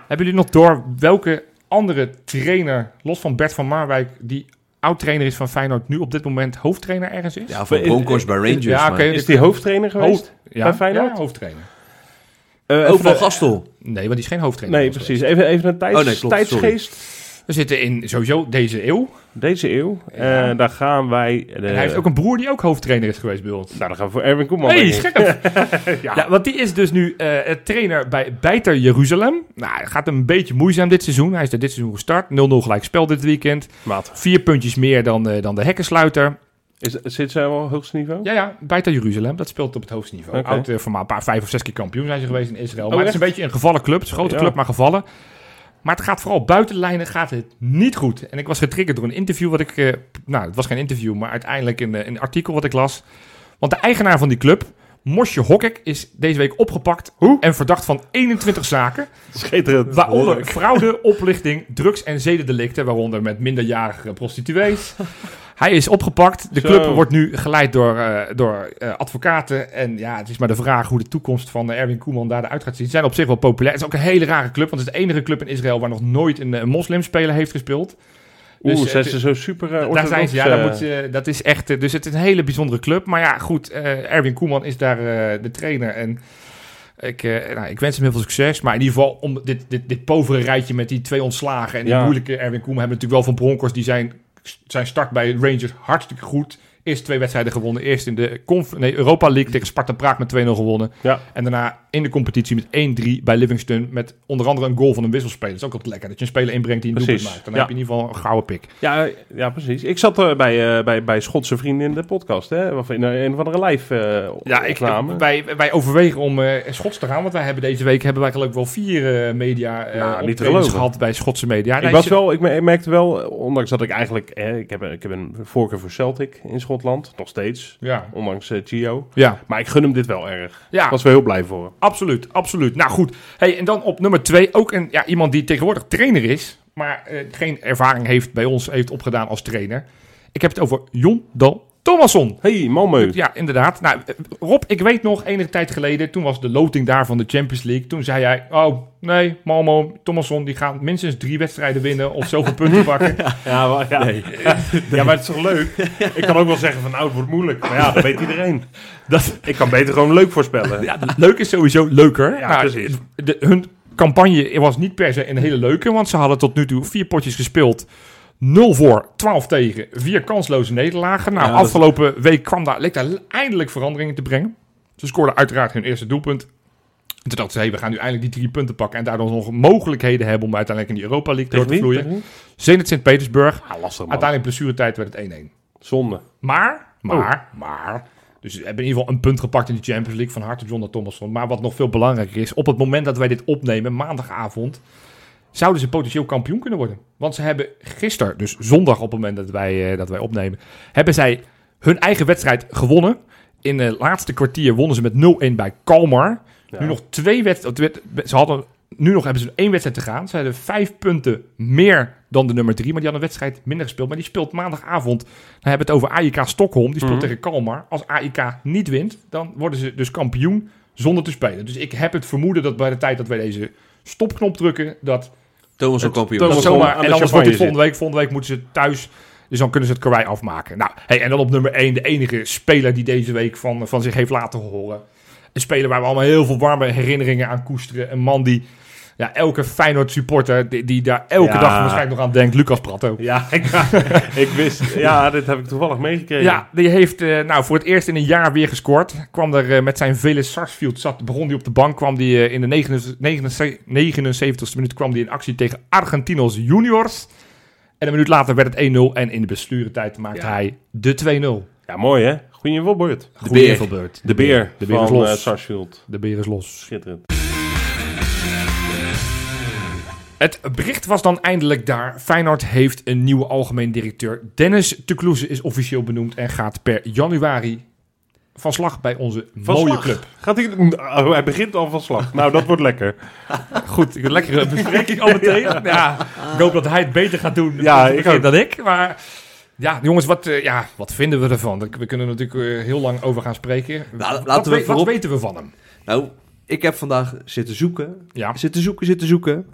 hebben jullie nog door welke andere trainer, los van Bert van Marwijk, die oud-trainer is van Feyenoord, nu op dit moment hoofdtrainer ergens is? Ja, van Broncos bij Rangers. Ja, maar- oké. Is die hoofdtrainer geweest? Hoofd, ja, bij Feyenoord? Ja, hoofdtrainer. Eh, Oh, even van de- Gastel. Nee, want die is geen hoofdtrainer. Nee, precies. Even, even een tijds, Oh, nee, klopt, tijdsgeest. We zitten in sowieso deze eeuw. Deze eeuw. Ja. Eh, daar gaan wij... En hij heeft ook een broer die ook hoofdtrainer is geweest bij ons. Nou, dan gaan we voor Erwin Koeman. Hey, ik. scherp! *laughs* ja. want die is dus nu eh, trainer bij Bijter Jeruzalem. Nou, het gaat een beetje moeizaam dit seizoen. Hij is er dit seizoen gestart. 0-0 gelijk spel dit weekend. Maat. Vier puntjes meer dan, eh, dan de hekkensluiter. Is, zit zij wel hoogste niveau? Ja, ja, Bijter Jeruzalem. Dat speelt op het hoogste niveau. Oké. Oud, voor maar een paar vijf of zes keer kampioen zijn ze geweest in Israël. maar Oh, het is een beetje een gevallen club. Het is een grote Ja. club, maar gevallen. Maar het gaat vooral buiten de lijnen gaat het niet goed. En ik was getriggerd door een interview wat ik... eh, nou, het was geen interview, maar uiteindelijk een, eh, een artikel wat ik las. Want de eigenaar van die club, Mosje Hokkek, is deze week opgepakt en verdacht van 21 zaken. Schitterend. Waaronder fraude, oplichting, drugs- en zedendelicten, waaronder met minderjarige prostituees. *laughs* Hij is opgepakt. De Zo. club wordt nu geleid door, eh, door eh, advocaten. En ja, het is maar de vraag hoe de toekomst van eh, Erwin Koeman daar eruit gaat zien. Ze zijn op zich wel populair. Het is ook een hele rare club, want het is de enige club in Israël waar nog nooit een, een moslimspeler heeft gespeeld. Oeh, Dus, zijn ze zo super uh, daar zijn ze, ja, daar moet ze, dat is echt. Dus het is een hele bijzondere club. Maar ja, goed, Erwin Koeman is daar de trainer. En ik, nou, ik wens hem heel veel succes. Maar in ieder geval, om dit, dit, dit povere rijtje met die twee ontslagen en die Ja. moeilijke Erwin Koeman hebben natuurlijk wel van Broncos. Die zijn, zijn start bij Rangers hartstikke goed. Eerst twee wedstrijden gewonnen. Eerst in de Conf nee, Europa League tegen Sparta Praag met 2-0 gewonnen. Ja. En daarna in de competitie met 1-3 bij Livingston. Met onder andere een goal van een wisselspeler. Dat is ook altijd lekker. Dat je een speler inbrengt die een doelpunt maakt. Dan ja. heb je in ieder geval een gouden pik. Ja, ja, precies. Ik zat er bij, eh, bij, bij Schotse vrienden in de podcast, hè? Of in een, een of andere live eh Ja, ik, wij, wij overwegen om eh, Schots te gaan. Want wij hebben deze week hebben wij geloof ik wel vier eh, media eh niet geloven. gehad bij Schotse media. ik, Nee, was wel, ik, me- ik merkte wel, ondanks dat ik eigenlijk... Eh, ik, heb, een- ik heb een voorkeur voor Celtic in Schotland, nog steeds. Ja, Ondanks eh, Gio. ja, Maar ik gun hem dit wel erg. ja was wel heel blij voor absoluut, absoluut. Nou goed, hey, en dan op nummer twee ook een, ja, iemand die tegenwoordig trainer is. Maar eh, geen ervaring heeft bij ons heeft opgedaan als trainer. Ik heb het over Jon Dal Thomasson. Hey, Malmö. Ja, inderdaad. Nou, Rob, ik weet nog, enige tijd geleden, toen was de loting daar van de Champions League. Toen zei hij, oh nee, Malmo, Thomasson, die gaan minstens drie wedstrijden winnen of zoveel punten pakken. *laughs* Ja, maar, ja. ja, maar het is toch leuk? Ik kan ook wel zeggen van, nou, het wordt moeilijk. Maar ja, dat weet iedereen. Dat, Ik kan beter gewoon leuk voorspellen. ja, leuk is sowieso leuker. Ja, Nou, precies. de- hun campagne was niet per se een hele leuke, want ze hadden tot nu toe vier potjes gespeeld. 0 voor, 12 tegen, vier kansloze nederlagen. Nou, Ja, dat is- afgelopen week kwam daar, leek daar eindelijk verandering in te brengen. Ze scoorden uiteraard hun eerste doelpunt. En toen dachten ze, hey, we gaan nu eindelijk die drie punten pakken en daardoor nog mogelijkheden hebben om uiteindelijk in die Europa League door te vloeien. Zenit Sint-Petersburg. Ah. Uiteindelijk blessuretijd werd het 1-1. Zonde. Maar, Oh. maar, maar. Dus we hebben in ieder geval een punt gepakt in de Champions League van harte John Thomasson. Maar wat nog veel belangrijker is, op het moment dat wij dit opnemen, maandagavond, zouden ze potentieel kampioen kunnen worden. Want ze hebben gisteren, dus zondag op het moment dat wij, eh, dat wij opnemen, hebben zij hun eigen wedstrijd gewonnen. In het laatste kwartier wonnen ze met 0-1 bij Kalmar. Ja. Nu nog twee wedstrijden. Ze hadden nu nog hebben ze één wedstrijd te gaan. Ze hadden vijf punten meer dan de nummer drie. Maar die hadden een wedstrijd minder gespeeld. Maar die speelt maandagavond. Dan hebben we het over AIK Stockholm. Die speelt Mhm. tegen Kalmar. Als AIK niet wint, dan worden ze dus kampioen zonder te spelen. Dus ik heb het vermoeden dat bij de tijd dat wij deze stopknop drukken, dat Thomas ook kampioen. Thomas zomaar, en anders wordt dit volgende week. Volgende week moeten ze thuis. Dus dan kunnen ze het karwei afmaken. Nou, hey, en dan op nummer 1, de enige speler die deze week van, van zich heeft laten horen. Een speler waar we allemaal heel veel warme herinneringen aan koesteren. Een man die, ja, elke Feyenoord supporter, die, die daar elke Ja. dag waarschijnlijk nog aan denkt. Lucas Pratto. Ja, *laughs* ik, ik wist. Ja, dit heb ik toevallig meegekregen. Ja, die heeft eh, nou, voor het eerst in een jaar weer gescoord. Kwam er eh, met zijn vele Sarsfield, zat, begon hij op de bank. Kwam die eh, in de 79, e minuut kwam die in actie tegen Argentinos Juniors. En een minuut later werd het 1-0. En in de blessuretijd maakte Ja. hij de 2-0. Ja, mooi hè? Goeie invalbeurt. De beer. De beer, De beer is van los. eh, Sarsfield. De beer is los. Schitterend. Het bericht was dan eindelijk daar. Feyenoord heeft een nieuwe algemeen directeur. Dennis de Kloeze is officieel benoemd en gaat per januari van slag bij onze Van mooie slag? club. Gaat hij, oh, hij begint al van slag. Nou, dat wordt lekker. *laughs* Goed, een lekkere *laughs* bespreking al meteen. Ja, ik hoop dat hij het beter gaat doen Ja, ik ook. dan ik. Maar ja, jongens, wat, eh, ja, wat vinden we ervan? We kunnen er natuurlijk eh, heel lang over gaan spreken. Nou, wat, laten we we- wat voorop- weten we van hem? Nou, ik heb vandaag zitten zoeken. Ja, Zitten zoeken, zitten zoeken.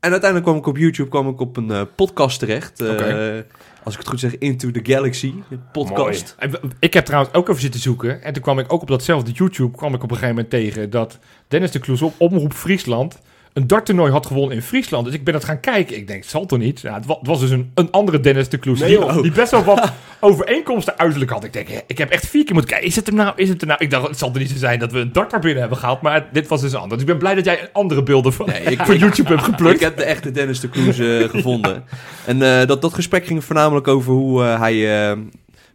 En uiteindelijk kwam ik op YouTube kwam ik op een eh, podcast terecht. Eh. Als ik het goed zeg, Into the Galaxy. Podcast. Ik heb trouwens ook even zitten zoeken. En toen kwam ik ook op datzelfde YouTube kwam ik op een gegeven moment tegen dat Dennis de Kloes op Omroep Friesland een darttoernooi had gewonnen in Friesland. Dus ik ben het gaan kijken. Ik denk, het zal toch niet? Ja, het, wa- het was dus een, een andere Dennis de Kloes. Nee, die, best wel wat *laughs* overeenkomsten uiterlijk had. Ik denk, ik heb echt vier keer moeten kijken. Is het hem nou? Is het hem nou? Ik dacht, het zal er niet zo zijn dat we een darter binnen hebben gehaald. Maar dit was dus anders. Dus ik ben blij dat jij andere beelden van, Nee, ik- *laughs* YouTube hebt Ik geplukt. heb de echte Dennis de Kloes eh, *laughs* gevonden. En eh, dat, dat gesprek ging voornamelijk over hoe eh, hij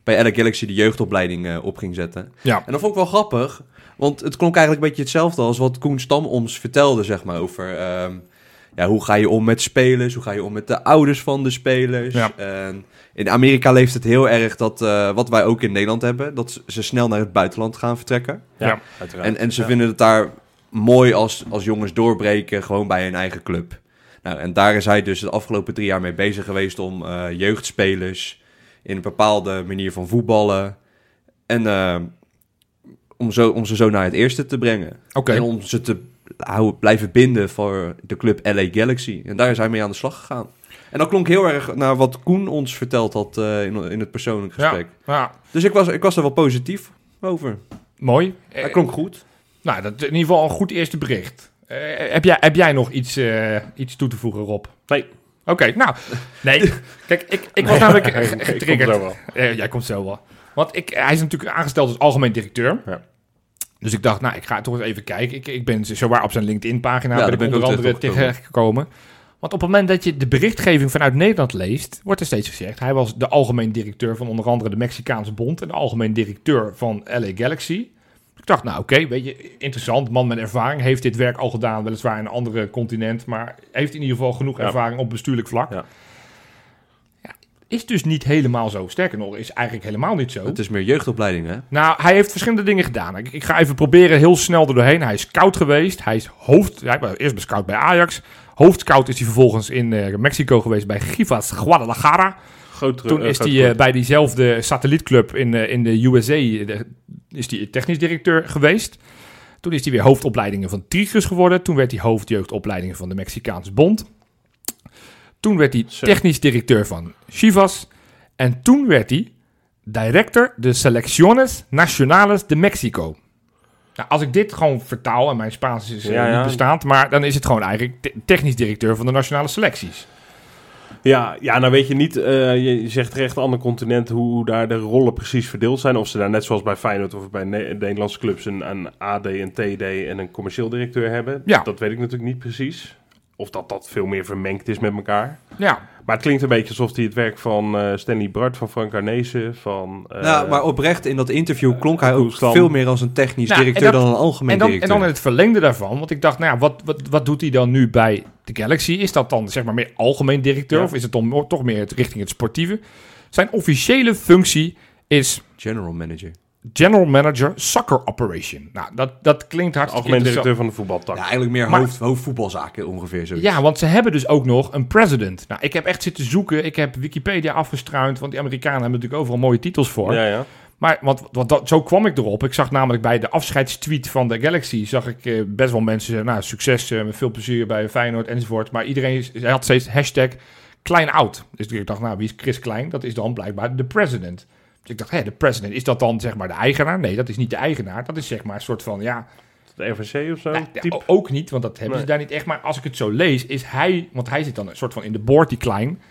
bij LA Galaxy de jeugdopleiding op ging zetten. Ja. En dat vond ik wel grappig. Want het klonk eigenlijk een beetje hetzelfde als wat Koen Stam ons vertelde, zeg maar, over... ehm, ja, hoe ga je om met spelers? Hoe ga je om met de ouders van de spelers? Ja. En in Amerika leeft het heel erg dat, eh, wat wij ook in Nederland hebben, dat ze snel naar het buitenland gaan vertrekken. Ja, Ja. uiteraard. En, en ze Ja. vinden het daar mooi als, als jongens doorbreken, gewoon bij hun eigen club. Nou, en daar is hij dus de afgelopen drie jaar mee bezig geweest om eh, jeugdspelers in een bepaalde manier van voetballen. En eh, om, zo, om ze zo naar het eerste te brengen. Oké. En om ze te houden, blijven binden voor de club LA Galaxy. En daar is hij mee aan de slag gegaan. En dat klonk heel erg naar wat Koen ons verteld had eh, in, in het persoonlijk Ja, gesprek. ja, Dus ik was, ik was er wel positief over. mooi. Hij klonk goed. Nou, dat in ieder geval een goed eerste bericht. Eh, heb, jij, heb jij nog iets, eh, iets toe te voegen, Rob? Nee. Oké, nou. Nee, *laughs* kijk, ik, ik was namelijk *laughs* getriggerd. zo wel. Jij komt zo wel. Want ik, hij is natuurlijk aangesteld als algemeen directeur. Ja. Dus ik dacht, nou, ik ga toch eens even kijken. Ik, ik ben zowaar op zijn LinkedIn-pagina Ja, ben ik ben onder andere tegengekomen. Want op het moment dat je de berichtgeving vanuit Nederland leest, wordt er steeds gezegd, hij was de algemeen directeur van onder andere de Mexicaanse Bond en de algemeen directeur van LA Galaxy. Ik dacht, nou oké, weet je, interessant, man met ervaring, heeft dit werk al gedaan, weliswaar in een andere continent, maar heeft in ieder geval genoeg Ja. ervaring op bestuurlijk vlak. Ja. Is dus niet helemaal zo. Sterker nog, is eigenlijk helemaal niet zo. Het is meer jeugdopleiding, hè? Nou, hij heeft verschillende dingen gedaan. Ik, ik ga even proberen heel snel er doorheen. Hij is scout geweest. Hij is hoofd... Hij was eerst scout bij Ajax. Hoofdscout is hij vervolgens in eh, Mexico geweest bij Chivas Guadalajara. Toen eh, is hij eh, bij diezelfde satellietclub in, in de USA... de- is hij technisch directeur geweest. Toen is hij weer hoofdopleidingen van Tigres geworden. Toen werd hij hoofdjeugdopleidingen van de Mexicaanse Bond. Toen werd hij technisch directeur van Chivas. En toen werd hij director de Selecciones Nacionales de Mexico. Nou, als ik dit gewoon vertaal, en mijn Spaans is eh, Ja, ja. niet bestaand, maar dan is het gewoon eigenlijk te- technisch directeur van de nationale selecties. Ja, ja, nou weet je niet, eh, je zegt terecht ander continent hoe, hoe daar de rollen precies verdeeld zijn. Of ze daar net zoals bij Feyenoord of bij Ne- Nederlandse clubs een, een AD, een TD en een commercieel directeur hebben. Ja. Dat weet ik natuurlijk niet precies. Of dat dat veel meer vermengd is met elkaar. Ja, Maar het klinkt een beetje alsof hij het werk van eh, Stanley Bart, van Frank Arnezen, van... eh, nou, maar oprecht in dat interview klonk hij ook Koestam. veel meer als een technisch Nou, en directeur dat- dan een algemeen en dan, en directeur. dan in het verlengde daarvan, want ik dacht, nou ja, wat, wat, wat doet hij dan nu bij de Galaxy? Is dat dan zeg maar meer algemeen directeur Ja. of is het dan toch meer het, richting het sportieve? Zijn officiële functie is General manager. General Manager Soccer Operation. Nou, dat, dat klinkt hartstikke algemeen interessant. directeur van de voetbaltak. Ja, eigenlijk meer Maar- hoofd, hoofdvoetbalzaken ongeveer zo. Ja, want ze hebben dus ook nog een president. Nou, ik heb echt zitten zoeken. Ik heb Wikipedia afgestruind, want die Amerikanen hebben natuurlijk overal mooie titels voor. Ja, ja. Maar want, want dat, zo kwam ik erop. Ik zag namelijk bij de afscheidstweet van de Galaxy... zag ik eh, best wel mensen zeggen... nou, succes, eh, met veel plezier bij Feyenoord enzovoort. Maar iedereen hij had steeds hashtag klein oud. Dus ik dacht, nou, wie is Chris Klein? Dat is dan blijkbaar de president. Dus ik dacht, hé, de president, is dat dan zeg maar de eigenaar? Nee, dat is niet de eigenaar. Dat is zeg maar een soort van, ja... De RVC of zo? Nou, ja, ook niet, want dat hebben ze daar niet echt. Maar als ik het zo lees, is hij... Want hij zit dan een soort van in de board, die klein.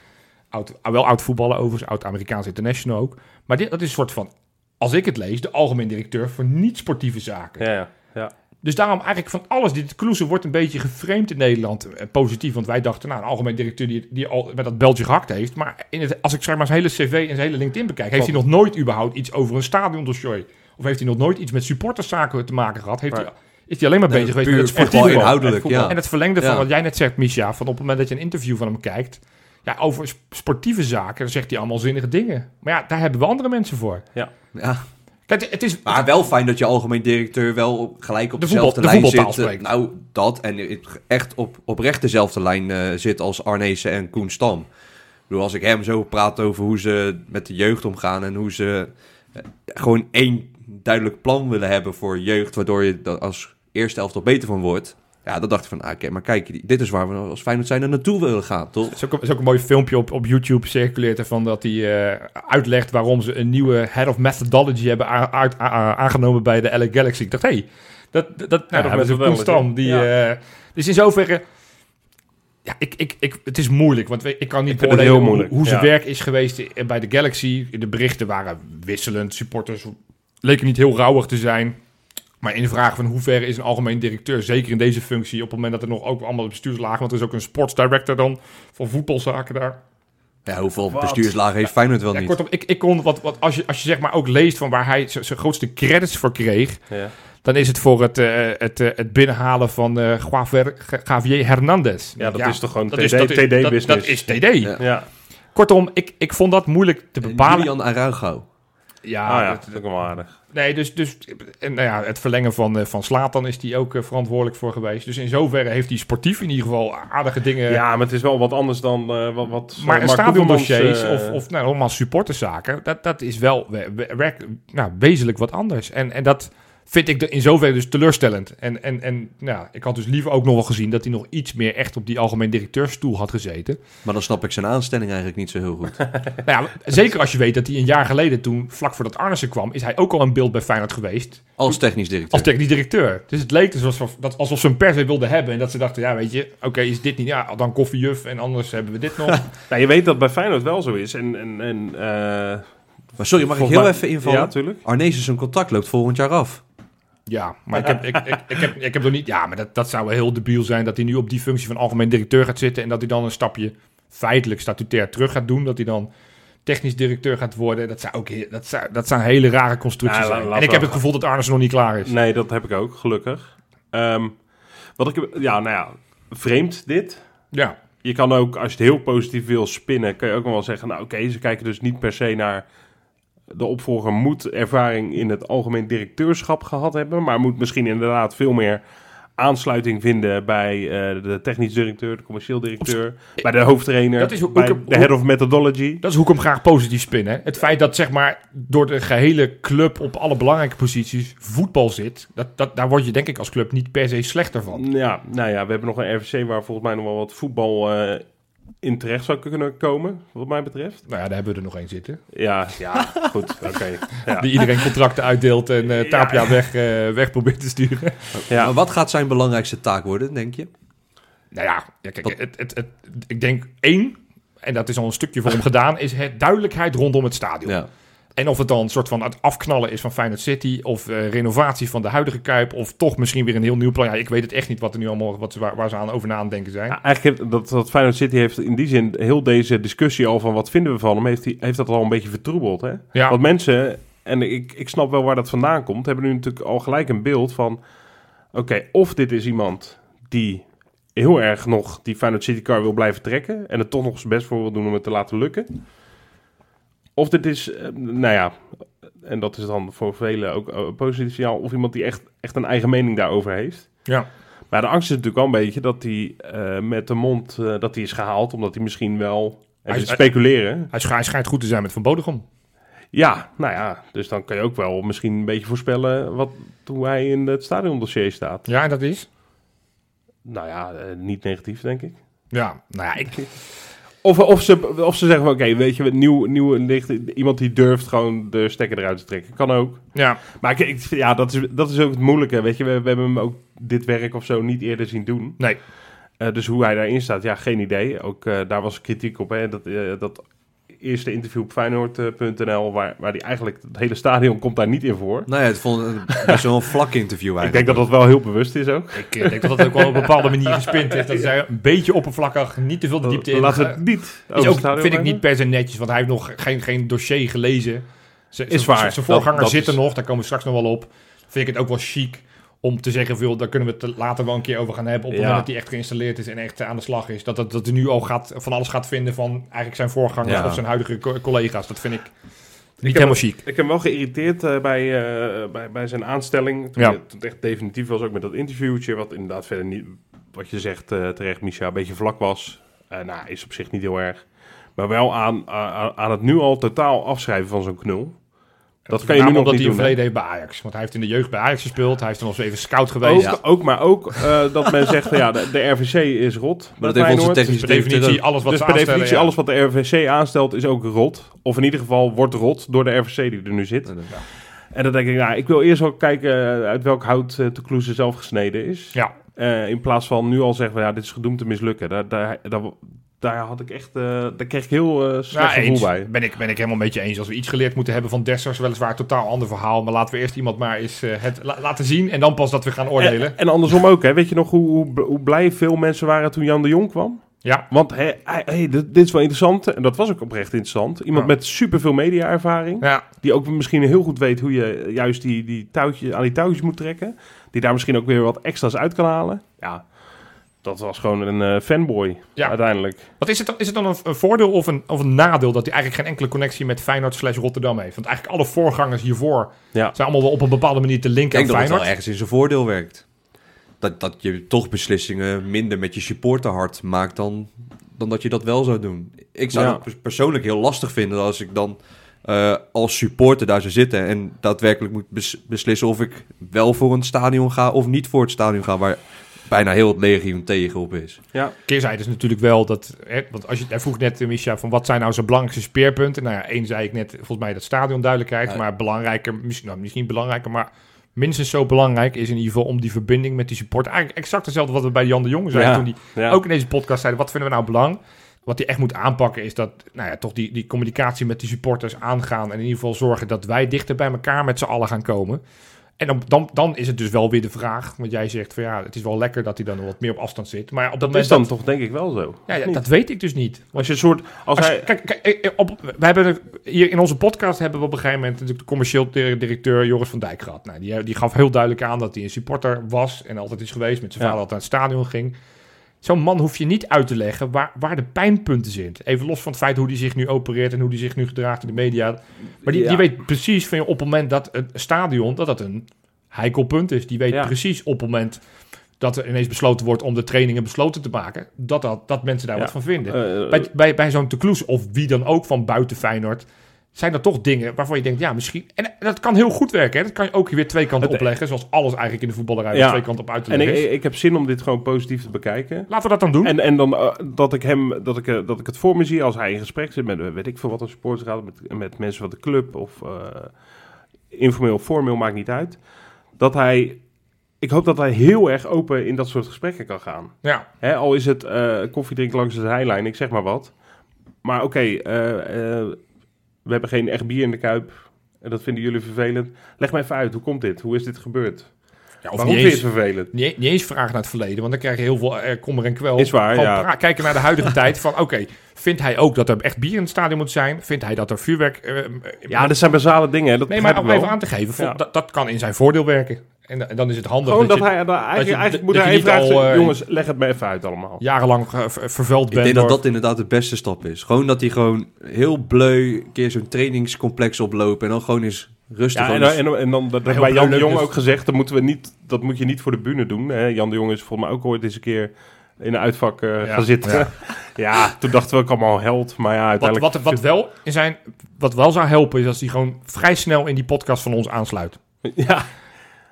Oud, wel oud voetballer overigens, oud Amerikaans international ook. Maar dit, dat is een soort van, als ik het lees, de algemeen directeur voor niet-sportieve zaken. Ja, ja. Ja. Dus daarom eigenlijk van alles, dit Kloeze wordt een beetje geframed in Nederland. eh, positief, want wij dachten, nou, een algemeen directeur die, die al met dat beltje gehakt heeft. Maar in het, als ik zeg maar zijn hele cv en zijn hele LinkedIn bekijk, heeft hij nog nooit überhaupt iets over een stadiondossier. Of heeft hij nog nooit iets met supporterszaken te maken gehad? Heeft hij, is hij alleen maar Nee, bezig geweest puur met het sportieve? inhoudelijk, voetbal. ja. En het verlengde van Ja. wat jij net zegt, Misha, van op het moment dat je een interview van hem kijkt, ja, over sp- sportieve zaken, dan zegt hij allemaal zinnige dingen. Maar ja, daar hebben we andere mensen voor. Ja. Kijk, het is... Maar wel fijn dat je algemeen directeur wel gelijk op De dezelfde voetbal- de lijn voetbaltaal zit. spreekt. Nou, dat. En echt op, oprecht dezelfde lijn eh, zit als Arnezen en Koen Stam. Ik bedoel, als ik hem zo praat over hoe ze met de jeugd omgaan... en hoe ze eh, gewoon één duidelijk plan willen hebben voor jeugd... waardoor je er als eerste elftal beter van wordt... Ja, dan dacht ik van, ah, oké, maar kijk, dit is waar we als Feyenoord zijn er naartoe willen gaan, toch? Het is ook, een- is ook een mooi filmpje op, op YouTube circuleert ervan dat hij eh, uitlegt waarom ze een nieuwe head of methodology hebben aangenomen bij de LA Galaxy. Ik dacht, hé, hey, dat, dat, nou, of hebben ze methodology. constant. Die, Ja. eh, dus in zoverre, ja, ik, ik, ik, het is moeilijk, want ik kan niet beoordelen heel hoe, moeilijk, hoe zijn ja. werk is geweest bij de Galaxy. De berichten waren wisselend, supporters leken niet heel rauwig te zijn. Maar in de vraag van hoe ver is een algemeen directeur, zeker in deze functie, op het moment dat er nog ook allemaal bestuurslagen, want er is ook een sportsdirector dan van voetbalzaken daar. Ja, hoeveel Wat? bestuurslagen heeft Feyenoord wel Ja, niet? kortom, ik, ik kon wat, wat als, je, als je zeg maar ook leest van waar hij zijn grootste credits voor kreeg, ja. dan is het voor het, eh, het, eh, het binnenhalen van eh Javier, Hernandez. Ja, dat is toch gewoon dat TD, is, dat is, dat- TD-business. Dat, is TD. Ja. Ja, Kortom, ik, ik vond dat moeilijk te bepalen. Julian Araujo. Ja, ah, ja, dat- dat is ook wel aardig. Nee, dus, dus en, nou ja, het verlengen van, eh, van Slatan is hij ook eh, verantwoordelijk voor geweest. Dus in zoverre heeft hij sportief in ieder geval aardige dingen. ja, maar het is wel wat anders dan eh, wat, wat maar stadiondossiers Koevermans, of, of nou, allemaal supporterszaken, dat, dat is wel we- we- werk- nou, wezenlijk wat anders. En, en dat vind ik de- in zoverre dus teleurstellend. En, en, en nou, ik had dus liever ook nog wel gezien dat hij nog iets meer echt op die algemeen directeurstoel had gezeten. Maar dan snap ik zijn aanstelling eigenlijk niet zo heel goed. *laughs* Nou ja, zeker als je weet dat hij een jaar geleden toen, vlak voordat Arnissen kwam, is hij ook al een beeld bij Feyenoord geweest. Als technisch directeur. Als technisch directeur. Dus het leek dus alsof, dat, alsof ze hem per se wilden hebben. En dat ze dachten, ja weet je, oké, is dit niet, ja, dan koffiejuf en anders hebben we dit nog. *laughs* Nou, je weet dat bij Feyenoord wel zo is. En, en, en, eh, Maar sorry, mag ik heel mij- even invallen? Ja, tuurlijk. Arnezen zijn contract loopt volgend jaar af. Ja, maar ik heb, ik, ik, ik heb, ik heb nog niet, ja, maar dat, dat zou wel heel debiel zijn dat hij nu op die functie van algemeen directeur gaat zitten. En dat hij dan een stapje feitelijk statutair terug gaat doen. Dat hij dan technisch directeur gaat worden. Dat zou ook, dat zou, dat zou een hele rare constructie Ja, zijn. En ik heb het gevoel dat Arnissen nog niet klaar is. Nee, dat heb ik ook, gelukkig. Ehm, wat ik, ja, nou ja, vreemd dit. Ja, Je kan ook, als je het heel positief wil spinnen, kan je ook wel zeggen, nou oké, ze kijken dus niet per se naar de opvolger moet ervaring in het algemeen directeurschap gehad hebben, maar moet misschien inderdaad veel meer aansluiting vinden bij eh, de technisch directeur, de commercieel directeur, bij de hoofdtrainer, Dat is hoe- bij de head of methodology. Dat is hoe ik hem graag positief spin. Hè? Het feit dat zeg maar door de gehele club op alle belangrijke posities voetbal zit, dat, dat, daar word je denk ik als club niet per se slechter van. Ja, nou ja, we hebben nog een RVC waar volgens mij nog wel wat voetbal eh, in terecht zou kunnen komen, wat mij betreft. Nou ja, daar hebben we er nog één zitten. Ja, ja, goed, *laughs* oké. Ja. Die iedereen contracten uitdeelt en eh Tapia Ja. weg, eh, weg probeert te sturen. Ja. Maar wat gaat zijn belangrijkste taak worden, denk je? Nou ja, ja kijk, het, het, het, ik denk één, en dat is al een stukje voor hem *laughs* gedaan, is het duidelijkheid rondom het stadion. Ja. En of het dan een soort van het afknallen is van Feyenoord City, of eh, renovatie van de huidige Kuip, of toch misschien weer een heel nieuw plan. Ja, ik weet het echt niet wat er nu allemaal, wat, ze- waar, waar ze aan over na aan denken zijn. Ja, eigenlijk heeft dat, dat Feyenoord City heeft in die zin heel deze discussie al van wat vinden we van hem, heeft, die, heeft dat al een beetje vertroebeld. Hè? Ja. Want mensen, en ik, ik snap wel waar dat vandaan komt, hebben nu natuurlijk al gelijk een beeld van, oké, of dit is iemand die heel erg nog die Feyenoord City car wil blijven trekken en het toch nog zijn best voor wil doen om het te laten lukken. Of dit is, eh, nou ja, en dat is dan voor velen ook een positief signaal, of iemand die echt, echt een eigen mening daarover heeft. Ja. Maar de angst is natuurlijk wel een beetje dat hij eh, met de mond eh, dat hij is gehaald, omdat hij misschien wel. Hij- dit speculeren. Hij schijnt, hij schijnt goed te zijn met Van Bodegom. Ja, nou ja, dus dan kan je ook wel misschien een beetje voorspellen wat hoe hij in het stadiondossier staat. Ja, dat is? Nou ja, eh, niet negatief, denk ik. Ja, nou ja, ik, *laughs* Of, of, ze, of ze zeggen van oké, weet je, nieuw, nieuw licht, iemand die durft gewoon de stekker eruit te trekken. Kan ook. ja, Maar ik, ja, dat is, dat is ook het moeilijke. Weet je, we, we hebben hem ook dit werk of zo niet eerder zien doen. nee. Eh, dus hoe hij daarin staat, ja, geen idee. Ook eh, daar was kritiek op. Hè? Dat, eh, dat eerste interview op Feyenoord.nl, waar, waar die eigenlijk het hele stadion komt daar niet in voor. Nou ja, het vond het best wel een vlak interview Ik eigenlijk. denk dat dat wel heel bewust is ook. Ik eh, denk dat dat ook wel op een bepaalde manier gespind is. Dat zij een beetje oppervlakkig, niet te veel de diepte in. Gaan. het niet Is over het ook, stadion vind ik niet per se netjes, want hij heeft nog geen, geen dossier gelezen. Z- Is z- waar. Zijn Dat- voorganger dat zit er is- nog, daar komen we straks nog wel op. Vind ik het ook wel chic om te zeggen, veel, daar kunnen we het later wel een keer over gaan hebben. Op het Ja. moment dat hij echt geïnstalleerd is en echt eh, aan de slag is. Dat, dat, dat hij nu al gaat, van alles gaat vinden van eigenlijk zijn voorgangers Ja. of zijn huidige co- collega's. Dat vind ik niet helemaal chic. Ik heb hem wel geïrriteerd eh, bij, eh, bij, bij zijn aanstelling. Toen, Ja. het, toen het echt definitief was, ook met dat interviewtje. Wat inderdaad verder niet, wat je zegt terecht, Micha, een beetje vlak was. Eh, nou, is op zich niet heel erg. Maar wel aan, aan, aan het nu al totaal afschrijven van zo'n knul. Dat kan je nu nog omdat hij een verleden heeft bij Ajax. Want hij heeft in de jeugd bij Ajax gespeeld. Hij is dan nog eens even scout geweest. Ook, ook, maar ook eh, dat men zegt, ja, de, de RVC is rot. Maar dat heeft onze Feyenoord. Dus technische per definitie, alles wat Dus per definitie, ja. alles wat de RVC aanstelt is ook rot. Of in ieder geval wordt rot door de RVC die er nu zit. En dan denk ik, nou, ik wil eerst wel kijken eh, uit welk hout uh, Toulouse zelf gesneden is. Ja, Eh, in plaats van nu al zeggen, ja, dit is gedoemd te mislukken. Daar, daar, daar, daar had ik echt, eh, daar kreeg ik heel eh slecht Ja, gevoel eens. bij. Ben ik, ben ik helemaal met je eens. Als we iets geleerd moeten hebben van Dessers, weliswaar een totaal ander verhaal. Maar laten we eerst iemand maar eens eh, het la- laten zien en dan pas dat we gaan oordelen. En, en andersom ook, hè. Weet je nog hoe, hoe, hoe blij veel mensen waren toen Jan de Jong kwam? Ja, Want hij- hey, dit, dit is wel interessant. En dat was ook oprecht interessant. Iemand Ja. met superveel media-ervaring. ja. Die ook misschien heel goed weet hoe je juist die, die touwtjes, aan die touwtjes moet trekken. Die daar misschien ook weer wat extra's uit kan halen. Ja, dat was gewoon een eh, fanboy Ja. uiteindelijk. Wat is het dan? Is het dan een, een voordeel of een, of een nadeel dat hij eigenlijk geen enkele connectie met Feyenoord slash Rotterdam heeft? Want eigenlijk alle voorgangers hiervoor Ja. zijn allemaal wel op een bepaalde manier te Ik linken aan denk dat het wel Feyenoord. ergens in zijn voordeel werkt. Dat, dat je toch beslissingen minder met je supporterhart maakt dan, dan dat je dat wel zou doen. Ik zou Ja. het pers- persoonlijk heel lastig vinden als ik dan eh, als supporter daar zou zitten en daadwerkelijk moet bes- beslissen of ik wel voor een stadion ga of niet voor het stadion ga, waar bijna heel het legioen tegen op is. Ja, Keerzijde is natuurlijk wel dat, hè, want als je, hij vroeg net, Misha, van wat zijn nou zijn belangrijkste speerpunten? Nou ja, één zei ik net, volgens mij dat stadion duidelijkheid, Ja. maar belangrijker, misschien, nou, misschien belangrijker, maar minstens zo belangrijk is in ieder geval om die verbinding met die support. Eigenlijk exact hetzelfde wat we bij Jan de Jong zeiden Ja. toen ja. ook in deze podcast zeiden, wat vinden we nou belang? Wat hij echt moet aanpakken is dat, nou ja, toch die, die communicatie met die supporters aangaan en in ieder geval zorgen dat wij dichter bij elkaar met z'n allen gaan komen. En dan, dan, dan is het dus wel weer de vraag, want jij zegt van ja, het is wel lekker dat hij dan wat meer op afstand zit. Maar ja, op dat moment is dan dat- toch denk ik wel zo. ja, ja, dat weet ik dus niet. Als je een soort... Als Als je- hij, kijk, kijk, eh, eh, op, we hebben er- hier in onze podcast hebben we op een gegeven moment natuurlijk de commercieel di- directeur Joris van Dijk gehad. Nou, die, die gaf heel duidelijk aan dat hij een supporter was en altijd is geweest. Met zijn Ja. vader altijd naar het stadion ging. Zo'n man hoef je niet uit te leggen waar, waar de pijnpunten zitten. Even los van het feit hoe hij zich nu opereert en hoe hij zich nu gedraagt in de media. Maar die, Ja. die weet precies van, op het moment dat het stadion, dat dat een heikel punt is. Die weet Ja. precies op het moment dat er ineens besloten wordt om de trainingen besloten te maken, dat, dat, dat mensen daar Ja. wat van vinden. eh, Bij, bij, bij zo'n Toulouse of wie dan ook van buiten Feyenoord... zijn er toch dingen waarvan je denkt, ja, misschien... En dat kan heel goed werken, hè? Dat kan je ook weer twee kanten opleggen... zoals alles eigenlijk in de voetballerij Ja. twee kanten op uit te en ik, leggen ik heb zin om dit gewoon positief te bekijken. Laten we dat dan doen. En, en dan eh, dat ik hem, dat ik, eh, dat ik het voor me zie als hij in gesprek zit met, weet ik veel wat een supporter gaat, met, met mensen van de club of eh, informeel of formeel, maakt niet uit. Dat hij, ik hoop dat hij heel erg open in dat soort gesprekken kan gaan. ja, Hè, al is het koffie drinken langs de zijlijn, ik zeg maar wat. Maar oké, we hebben geen echt bier in de kuip. En dat vinden jullie vervelend. Leg me even uit, hoe komt dit? Hoe is dit gebeurd? ja of Waarom niet vind eens, je het vervelend? niet, niet eens vragen naar het verleden... want dan krijg je heel veel eh, kommer en kwel. Is waar, Gewoon ja. kijken naar de huidige *laughs* tijd van... oké, vindt hij ook dat er echt bier in het stadion moet zijn? Vindt hij dat er vuurwerk... eh, Ja, dat zijn basale dingen. Dat nee, maar om even aan te geven... Ja. dat, dat kan in zijn voordeel werken. En, en dan is het handig Gewoon dat, je hij, dat eigenlijk, je- eigenlijk moet hij niet even vragen, al, jongens, leg het me even uit allemaal. jarenlang ver- vervuild Ik bent denk dat door- dat inderdaad de beste stap is. Gewoon dat hij gewoon heel bleu een keer zo'n trainingscomplex oploopt en dan gewoon eens rustig... Ja, en, en, en dan dat Maar bij Jan de Jong is- ook gezegd, dat, moeten we niet, dat moet je niet voor de bühne doen. Hè. Jan de Jong is volgens mij ook ooit eens een keer in een uitvak eh, Ja, gaan zitten. ja. *laughs* Ja. toen dachten we ook allemaal held, maar ja, Wat, uiteindelijk... wat, wat, *laughs* wel in zijn, wat wel zou helpen is als hij gewoon vrij snel in die podcast van ons aansluit. Ja,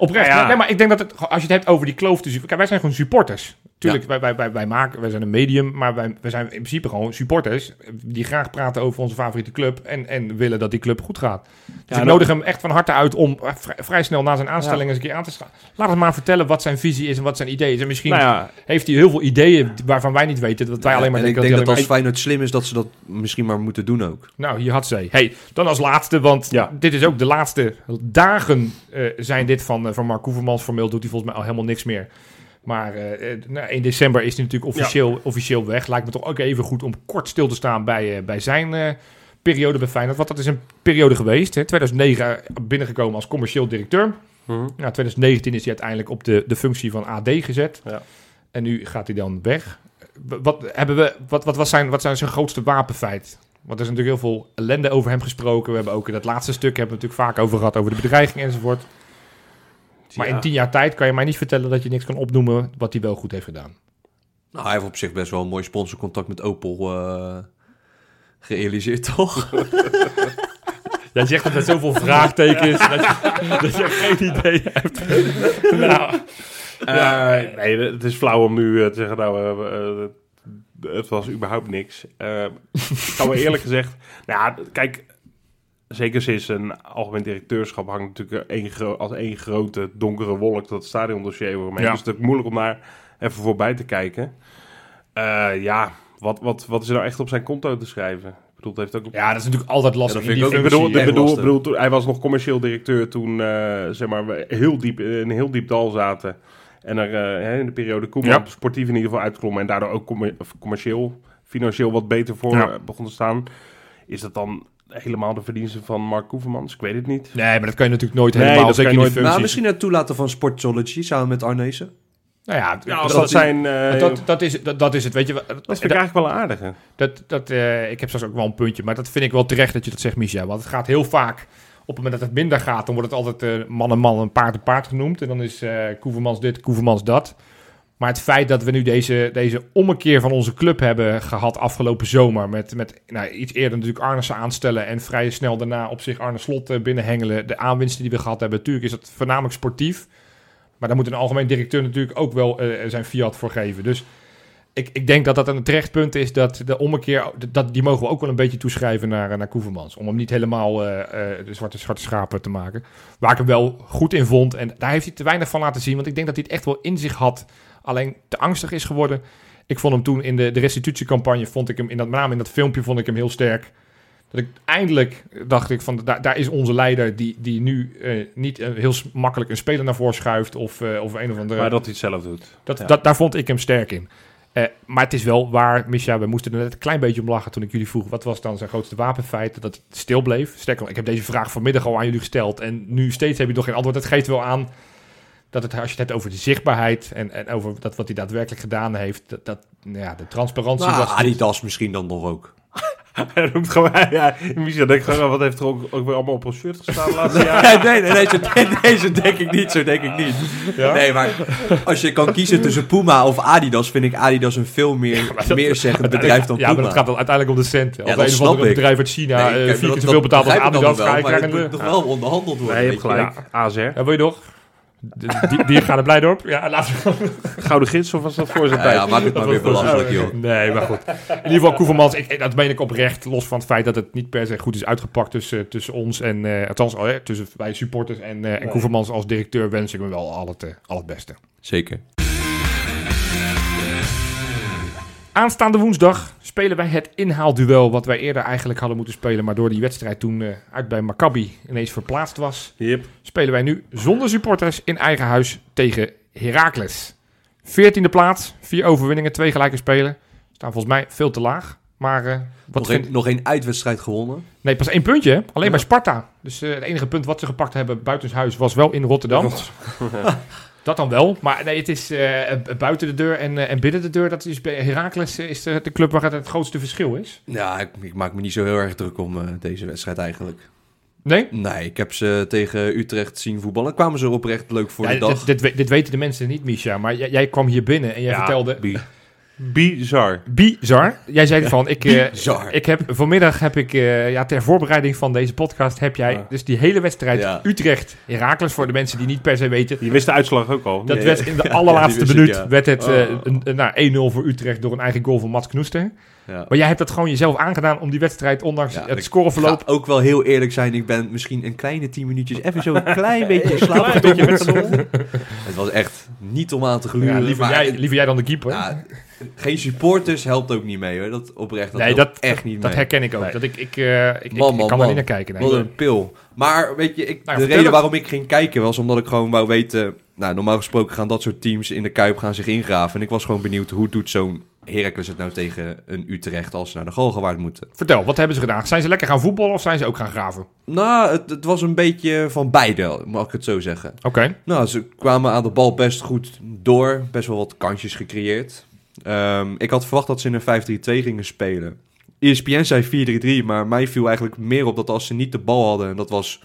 Oprecht. Ja, ja. Nee, maar ik denk dat het, als je het hebt over die kloof tussen... Kijk, wij zijn gewoon supporters. Tuurlijk, wij, wij, wij, wij, maken, wij zijn een medium, maar wij, wij zijn in principe gewoon supporters die graag praten over onze favoriete club en, en willen dat die club goed gaat. Dus ik nou- nodig hem echt van harte uit om eh, vrij, vrij snel na zijn aanstelling eens een keer aan te staan. Laat hem maar vertellen wat zijn visie is en wat zijn idee is. En misschien nou ja, heeft hij heel veel ideeën waarvan wij niet weten, dat wij alleen maar en ik denken denk dat hij als Feyenoord slim is, dat ze dat misschien maar moeten doen ook. Nou, hier had ze. Hey, dan als laatste, want Ja. dit is ook de laatste dagen eh, zijn dit van, eh, van Mark Koevermans. Formeel doet hij volgens mij al helemaal niks meer. Maar eh, nou, in december is hij natuurlijk officieel, officieel weg. Lijkt me toch ook even goed om kort stil te staan bij, eh, bij zijn periode bij Feyenoord. Want dat is een periode geweest. Hè. 2009 binnengekomen als commercieel directeur. Nou, 2019 is hij uiteindelijk op de, de functie van AD gezet. Ja. En nu gaat hij dan weg. Wat, hebben we, wat, wat, was zijn, wat zijn zijn grootste wapenfeit? Want er is natuurlijk heel veel ellende over hem gesproken. We hebben ook in dat laatste stuk hebben we natuurlijk vaak over gehad, over de bedreiging enzovoort. Maar Ja. in tien jaar tijd kan je mij niet vertellen dat je niks kan opnoemen wat hij wel goed heeft gedaan. Nou, hij heeft op zich best wel een mooi sponsorcontact met Opel eh, gerealiseerd, toch? *laughs* Jij zegt het met zoveel vraagtekens dat, je, *laughs* dat je geen idee hebt. *laughs* nou, Eh, nee, het is flauw om nu eh, te zeggen, nou, het was überhaupt niks. Eh ik kan wel eerlijk gezegd, nou ja, kijk, zeker sinds een algemeen directeurschap hangt natuurlijk één als één grote donkere wolk dat stadiondossier over. Ja. Dus het is natuurlijk moeilijk om daar even voorbij te kijken. Eh, ja, wat, wat, wat is er nou echt op zijn konto te schrijven? Ik bedoel, het heeft ook ja, dat is natuurlijk altijd lastig. Ja, ik ik ook bedoel, ik bedoel, lastig. bedoel, toen, hij was nog commercieel directeur toen, eh, zeg maar, we heel diep in een heel diep dal zaten. En er eh, in de periode Koeman Ja. sportief in ieder geval uitklom. En daardoor ook commer- commercieel, financieel wat beter voor begon te staan. Is dat dan helemaal de verdienste van Mark Koevermans? Ik weet het niet. Nee, maar dat kan je natuurlijk nooit Nee, helemaal, dat zeker nooit- Maar misschien het toelaten van Sportology samen met Arnezen. Nou ja, Ja, dat, zijn... eh, dat, dat is, dat, dat is het, weet je. dat vind ik eigenlijk wel een aardige. Dat, dat, eh, ik heb straks ook wel een puntje, maar dat vind ik wel terecht dat je dat zegt, Micha. Want het gaat heel vaak, op het moment dat het minder gaat, dan wordt het altijd eh, man en man en paard en paard genoemd. En dan is eh Koevermans dit, Koevermans dat. Maar het feit dat we nu deze, deze ommekeer van onze club hebben gehad afgelopen zomer. Met, met nou, iets eerder natuurlijk Arnessen aanstellen en vrij snel daarna op zich Arne Slot eh, binnenhengelen. De aanwinsten die we gehad hebben, natuurlijk is dat voornamelijk sportief. Maar daar moet een algemeen directeur natuurlijk ook wel eh, zijn fiat voor geven. Dus ik, ik denk dat dat een terecht punt is dat de ommekeer, dat, die mogen we ook wel een beetje toeschrijven naar, eh, naar Koevermans. Om hem niet helemaal eh, eh, de zwarte, zwarte schapen te maken. Waar ik hem wel goed in vond. En daar heeft hij te weinig van laten zien. Want ik denk dat hij het echt wel in zich had. Alleen te angstig is geworden. Ik vond hem toen in de, de restitutiecampagne, vond ik hem in dat, met name in dat filmpje, vond ik hem heel sterk. Dat ik eindelijk dacht ik van, daar, daar is onze leider die, die nu eh, niet eh, heel makkelijk een speler naar voren schuift of, eh, of een of andere... Maar dat hij het zelf doet. Dat, Ja. dat, daar vond ik hem sterk in. Maar het is wel waar, Misha, we moesten er net een klein beetje om lachen toen ik jullie vroeg... wat was dan zijn grootste wapenfeit? Dat het stil bleef. Sterker ik heb deze vraag vanmiddag al aan jullie gesteld... en nu steeds heb je nog geen antwoord. Dat geeft wel aan dat het, als je het hebt over de zichtbaarheid... en, en over dat wat hij daadwerkelijk gedaan heeft... dat, dat nou ja, de transparantie Nou, was... Adidas misschien dan nog ook. *laughs* Hij roept gewoon... *laughs* Ja, Michel denkt gewoon, wat heeft er ook, ook weer allemaal op ons shirt gestaan laatste *laughs* jaren? nee, nee, nee, zo, nee, zo denk ik niet, zo denk ik niet. Ja? Nee, maar als je kan kiezen tussen Puma of Adidas, vind ik Adidas een veel meer, dat- meer zeggend bedrijf dan ja, Puma. maar het gaat dan uiteindelijk om de centen. Ja, een of andere ik. bedrijf uit China Nee, eh, kijk, vier dat- keer zoveel dat betaalt als ik dan Adidas... wel, ga je maar het krijgen... moet Ja. nog wel onderhandeld worden. Nee, je hebt gelijk. AZR. Ja, wil je nog? Die, die gaan er blij door. Ja, laten we... Gouden gids of was dat voor zijn Ja, tijd? ja, maak het maar weer belachelijk, joh. Nee, maar goed. In ieder geval, Koevermans, ik, dat meen ik oprecht. Los van het feit dat het niet per se goed is uitgepakt tussen, tussen ons en... eh althans, oh, hè, tussen wij supporters en, eh en Koevermans als directeur wens ik me wel al het, eh, al het beste. Zeker. Aanstaande woensdag spelen wij het inhaalduel... wat wij eerder eigenlijk hadden moeten spelen... maar door die wedstrijd toen eh, uit bij Maccabi ineens verplaatst was... Yep. spelen wij nu zonder supporters in eigen huis tegen Heracles. 14e plaats, vier overwinningen, twee gelijke spelen. Staan volgens mij veel te laag. Maar eh, wat Nog vind- een, nog een uitwedstrijd gewonnen. Nee, pas één puntje. hè? Alleen Ja. bij Sparta. Dus eh, het enige punt wat ze gepakt hebben buitenshuis was wel in Rotterdam. *laughs* Dat dan wel. Maar nee, het is eh, eh, buiten de deur en, eh, en binnen de deur. Dat is bij Heracles is de, de club waar het het grootste verschil is. Ja, ik, ik maak me niet zo heel erg druk om deze wedstrijd eigenlijk. Nee? Nee, ik heb ze tegen Utrecht zien voetballen. Kwamen ze oprecht leuk voor Ja, de dag. dit, dit, we- dit weten de mensen niet, Misha. Maar jij, jij kwam hier binnen en jij Ja, vertelde... Bizar. Bizar. Jij zei van, ik, eh, Bizar. ik heb, vanmiddag heb ik, eh, ja, ter voorbereiding van deze podcast, heb jij Ja. dus die hele wedstrijd Ja. Utrecht, Herakles, voor de mensen die niet per se weten. Je wist de uitslag ook al. Dat Ja, werd in de *laughs* Ja, allerlaatste die ik, minuut, ja. werd het een, een, nou, 1-0 voor Utrecht door een eigen goal van Mats Knoester. Ja. Maar jij hebt dat gewoon jezelf aangedaan om die wedstrijd, ondanks Ja, het ik scoreverloop... ga ook wel heel eerlijk zijn. Ik ben misschien een kleine tien minuutjes even zo'n *laughs* klein beetje slapen. Het was echt niet om aan te Ja, gluren. liever, maar jij, liever jij dan de keeper. Geen supporters helpt ook niet mee hoor. Dat oprecht. Dat nee, dat, echt niet dat mee. herken ik ook. Nee. Dat ik, ik, eh, ik, ik, Man, ik man, kan er niet naar kijken. Nee. Wat een pil. Maar weet je, ik, Nou, de reden het. waarom ik ging kijken was omdat ik gewoon wou weten... Nou, normaal gesproken gaan dat soort teams in de Kuip gaan zich ingraven. En ik was gewoon benieuwd, hoe doet zo'n Heracles het nou tegen een Utrecht als ze naar de Galgenwaard moeten? Vertel, wat hebben ze gedaan? Zijn ze lekker gaan voetballen of zijn ze ook gaan graven? Nou, het, het was een beetje van beide, mag ik het zo zeggen. Oké. Nou, ze kwamen aan de bal best goed door. Best wel wat kansjes gecreëerd. Ehm, ik had verwacht dat ze in een 5-3-2 gingen spelen. ESPN zei 4-3-3, maar mij viel eigenlijk meer op dat als ze niet de bal hadden... en dat was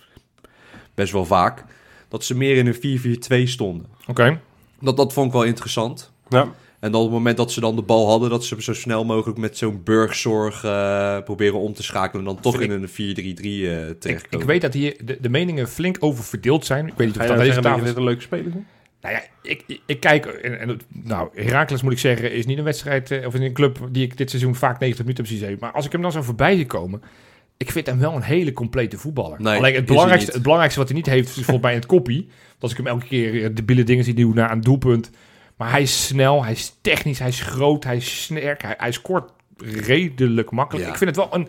best wel vaak... dat ze meer in een 4-4-2 stonden. Oké. Dat, dat vond ik wel interessant. Ja. En dan op het moment dat ze dan de bal hadden... dat ze zo snel mogelijk met zo'n burgzorg eh, proberen om te schakelen... en dan toch in een 4-3-3 eh Ik, terechtkomen. ik weet dat hier de, de meningen flink over verdeeld zijn. Ik weet niet of dat deze zeggen dat tafel je is. dit een leuke speler vindt? Nou ja, ik, ik, kijk... En, en, nou, Heracles moet ik zeggen, is niet een wedstrijd... eh, of een club die ik dit seizoen vaak 90 minuten heb zien zeven. Maar als ik hem dan zo voorbij zie komen... Ik vind hem wel een hele complete voetballer. Nee, Alleen het belangrijkste, het belangrijkste wat hij niet heeft, is volgens mij in het koppie. Want Als ik hem elke keer eh, debiele dingen zie doen naar een doelpunt. Maar hij is snel, hij is technisch, hij is groot, hij is sterk. Hij, hij scoort redelijk makkelijk. Ja. Ik vind het wel een...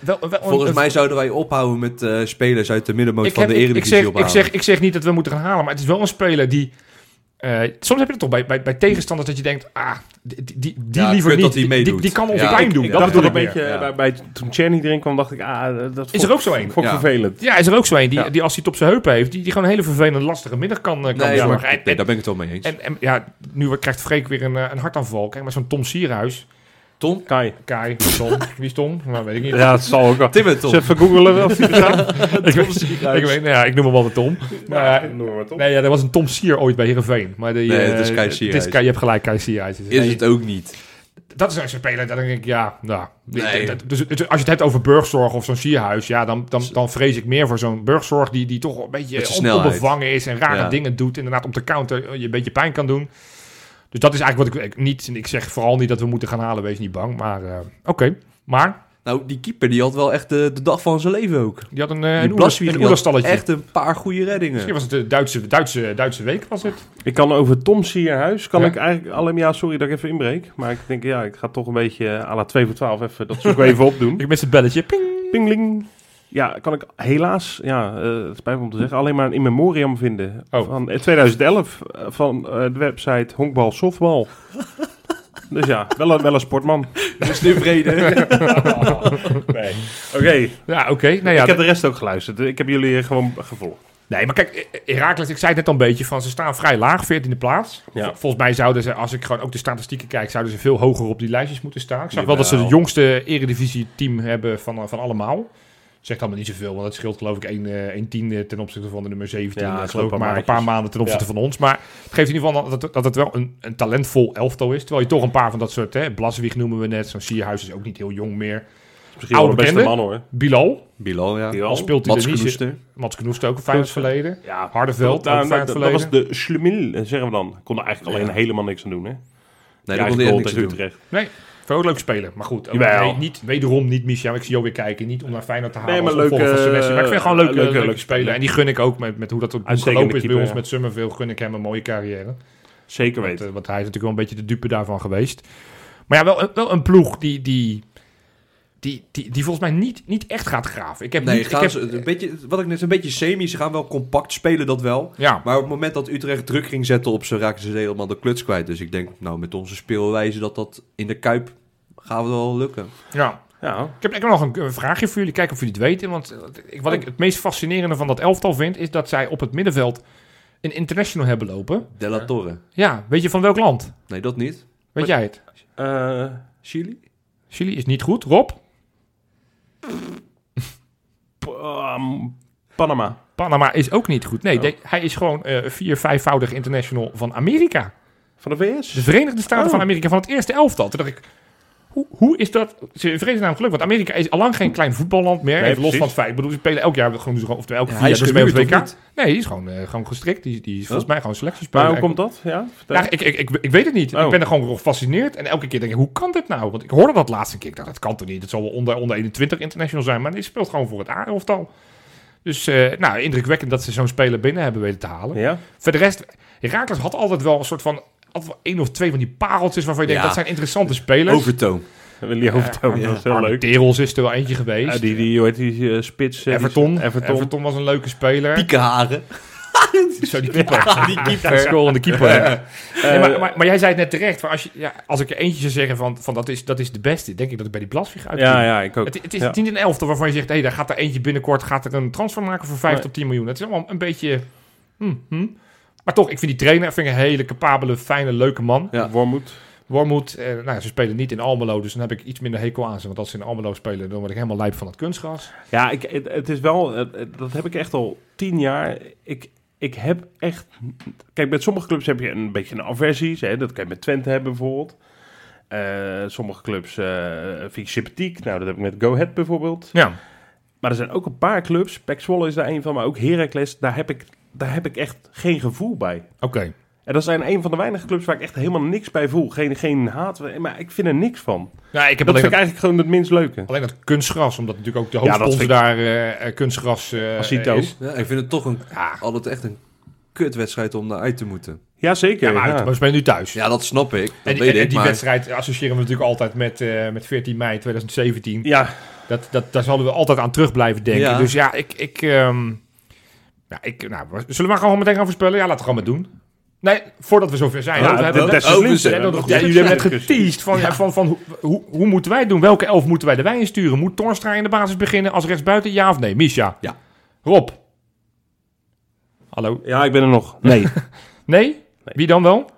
Wel, wel een- Volgens mij zouden wij ophouden met eh, spelers uit de middenmoot ik, van heb, de ik, ik, Eredivisie zeg, ik, zeg, ik zeg niet dat we moeten gaan halen, maar het is wel een speler die eh, soms heb je het toch bij, bij, bij tegenstanders dat je denkt, ah, die, die, die, die Ja, liever niet. dat die die, die, meedoet. die kan ons Ja, pijn ik- doen. Ik bedoel dat ik een beetje, Ja. bij, bij, toen Czerny erin kwam, dacht ik, ah, dat Is vond- er ook zo een? vond ik Ja. vervelend. Ja, is er ook zo een die, Ja. die als hij het op zijn heupen heeft, die, die gewoon een hele vervelende, lastige middag kan, eh, kan Nee, zorgen. maar, En- nee, daar ben ik het wel mee eens. En, en ja, nu krijgt Freek weer een, eh, een hartaanval. Kijk maar zo'n Tom Sierhuis. Tom? Kai. Kai, Tom. Wie is Tom? Nou, weet ik niet. Ja, dat zal ook wel. Tim en *laughs* Tom. Even googelen of die bestaat. ik, weet, ik, weet, nou ja, ik noem hem wel de Tom. Maar, Ja, eh, noem maar toch. nee, ja, er was een Tom Sier ooit bij Heerenveen. Maar die, Nee, eh, het is Kai het Sierhuis. Kai- Je hebt gelijk, Kai Sierhuis. Is het ook niet. Dat is een speler, dan denk ik, ja, nou. Nee. dat- Dus, als je het hebt over burgzorg of zo'n sierhuis, ja, dan, dan, dan vrees ik meer voor zo'n burgzorg die, die toch een beetje onbevangen is en rare Ja. dingen doet. Inderdaad, om te counter je een beetje pijn kan doen. Dus dat is eigenlijk wat ik, ik niet, en ik zeg vooral niet dat we moeten gaan halen, wees niet bang. Maar eh, oké, maar Nou, die keeper die had wel echt de, de dag van zijn leven ook. die had een, eh, Die een. Echt een paar goede reddingen. Misschien was het de Duitse, Duitse, Duitse week, was het? Ik kan over Tom Sierhuis, kan Ja. ik eigenlijk alleen ja, sorry dat ik even inbreek. Maar ik denk, ja, ik ga toch een beetje eh, à la 2 voor 12 even dat zoek even opdoen. *laughs* Ik mis het belletje. Ping. Pingling. Ja, kan ik helaas, ja, eh, het spijt me om te zeggen, alleen maar een in memoriam vinden. Oh. Van eh, 2011 eh, van eh, de website Honkbal Softbal. *laughs* dus ja, wel een, wel een sportman. *laughs* Dus tevreden. *laughs* nee. Oké, Ja, oké. Nou ja, ik heb de rest ook geluisterd. Ik heb jullie gewoon gevolgd. Nee, maar kijk, Herakles, ik zei het net al een beetje van ze staan vrij laag, 14e plaats. Ja. Volgens mij zouden ze, als ik gewoon ook de statistieken kijk, zouden ze veel hoger op die lijstjes moeten staan. Ik zag wel dat ze het jongste eredivisie-team hebben van, van allemaal. Zegt allemaal niet zoveel, want het scheelt geloof ik 1, eh 1 tiende ten opzichte van de nummer 17. Ja, Ja, geloof ik maar een een paar maanden ten opzichte Ja. van ons. Maar het geeft in ieder geval dat het, dat het wel een, een talentvol elftal is. Terwijl je toch een paar van dat soort, hè, Blaswieg noemen we net, zo'n Sierhuis is ook niet heel jong meer. Misschien wel de Oude beste bekende? man hoor. Bilal, Bilal, ja. Die wel. al speelt hij Mats er niet. Knoester. Mats Knoest ook een Feyenoord verleden. Ja, Hardeveld, daar- ook daar- Feyenoord dat, verleden. was de Schlemiel, eh, zeggen we dan. Kon er eigenlijk alleen Ja. helemaal niks aan doen, hè? Nee, Ja, dat kon echt niks tegen doen. Utrecht. Nee, veel leuk spelen. Maar goed, ook nee, niet, wederom niet Michel. Ik zie jou weer kijken. Niet om naar Feyenoord te halen Nee, maar van Senesi. Maar ik vind gewoon leuke- leuke, leuke spelen. En die gun ik ook met, met hoe dat ook Uitstekende gelopen is bij ons met Summerville. Gun ik hem een mooie carrière. Zeker Want, weten. eh, want hij is natuurlijk wel een beetje de dupe daarvan geweest. Maar ja, wel, een- wel een ploeg die, die, die, die, die volgens mij niet, niet echt gaat graven. Ik heb Nee, niet... gaan ik heb, ze, een beetje, wat ik net een beetje semi. Ze gaan wel compact spelen, dat wel. ja, Maar op het moment dat Utrecht druk ging zetten op ze, raken ze helemaal de kluts kwijt. Dus ik denk, nou, met onze speelwijze dat dat in de Kuip gaan we wel lukken. ja. Ja, Ik heb, ik heb nog een, een vraagje voor jullie. Kijken of jullie het weten. Want eh, ik, wat ik het meest fascinerende van dat elftal vind... is dat zij op het middenveld een international hebben lopen. De La Torre. Ja, weet je van welk land? Nee, dat niet. Weet jij het? Eh, Chili? Chili is niet goed. Rob? Ehm, Panama. Panama is ook niet goed. Nee, Oh. de- hij is gewoon eh, vier, vijfvoudig international van Amerika. Van de VS? De Verenigde Staten Oh. van Amerika van het eerste elftal. Toen dacht ik, hoe, hoe is dat? Ze vrezen namelijk geluk, want Amerika is allang geen klein voetballand meer. Nee, Even los van het feit. Ik bedoel, ze spelen elk jaar gewoon, of elke Ja, vier hij jaar dus WK. niet? Nee, die is gewoon, eh, gewoon gestrikt. Die, die is volgens Oh. mij gewoon selectiespeler. Maar hoe komt dat? Ja. Ja, ik, ik, ik, ik weet het niet. Oh. Ik ben er gewoon gefascineerd. En elke keer denk ik, hoe kan dit nou? Want ik hoorde dat laatste keer. Ik dacht, dat kan toch niet? Het zal wel onder, onder 21 international zijn. Maar die speelt gewoon voor het A-elftal. Dus, eh, nou, indrukwekkend dat ze zo'n speler binnen hebben weten te halen. Ja? Voor de rest, Herakles had altijd wel een soort van... Altijd wel één of twee van die pareltjes waarvan je denkt, dat zijn interessante spelers. Overtoon. *laughs* Willy Hoofdtoon, dat is heel leuk. Terels is er wel eentje geweest. Ja, die, die, hoe heet die eh, spits? eh, Everton. die- Everton. Everton. was een leuke speler. Piekenharen. *laughs* Zo die keeper. die Ja, keeper. scorende keeper. *laughs* Eh, Nee, maar, maar, maar jij zei het net terecht. Van als, je, ja, als ik er eentje zou zeggen van, van dat, is, dat is de beste, denk ik dat ik bij die Blasvig uit. ja, ja, ik ook. Het, het is Ja. niet een elftal waarvan je zegt, hé, daar gaat er eentje binnenkort gaat er een transfer maken voor 5 Nee. tot 10 miljoen. Het is allemaal een beetje... hm, hm. Maar toch, ik vind die trainer vind ik een hele capabele, fijne, leuke man. Ja. Wormoed. Wormoed, eh, nou, ja, ze spelen niet in Almelo, dus dan heb ik iets minder hekel aan ze. Want als ze in Almelo spelen, dan word ik helemaal lijp van het kunstgras. Ja, ik, het, het is wel, het- dat heb ik echt al tien jaar. Ik, ik heb echt, kijk, met sommige clubs heb je een beetje een aversies. Hè? Dat kan je met Twente hebben bijvoorbeeld. Eh, sommige clubs eh, vind ik sympathiek. Nou, dat heb ik met Go Ahead bijvoorbeeld. Ja. Maar er zijn ook een paar clubs, Pek Zwolle is daar een van, maar ook Heracles, daar heb ik, daar heb ik echt geen gevoel bij. Oké. En dat zijn een van de weinige clubs waar ik echt helemaal niks bij voel. Geen, geen haat, maar ik vind er niks van. Ja, ik heb Dat vind ik eigenlijk gewoon het minst leuke. Alleen dat kunstgras, omdat natuurlijk ook de hoofdsponsor daar eh, eh, kunstgras eh, Asito. is. Ja, ik vind het toch een, Ja, altijd echt een kutwedstrijd om naar uit te moeten. Ja, zeker. ja, maar, uit- ja. we spelen nu thuis. Ja, dat snap ik. Dat en die, weet en ik, die maar... wedstrijd associëren we natuurlijk altijd met, eh, met 14 mei 2017. Ja, Dat, dat, daar zullen we altijd aan terug blijven denken. Ja. Dus ja, ik... ik, ehm, ja, ik nou, zullen we maar gewoon meteen gaan voorspellen? Ja, laten we gewoon maar doen. Nee, voordat we zover zijn. Ja, we hebben net-. Ja, ja, een jullie hebben net geteased van, ja, van, van hoe, hoe, hoe moeten wij het doen? Welke elf moeten wij de wijn insturen? Moet Torstra in de basis beginnen als rechtsbuiten? Ja of nee? Misha? Ja. Rob? Hallo? Ja, ik ben er nog. Nee. *laughs* Nee? Wie dan wel?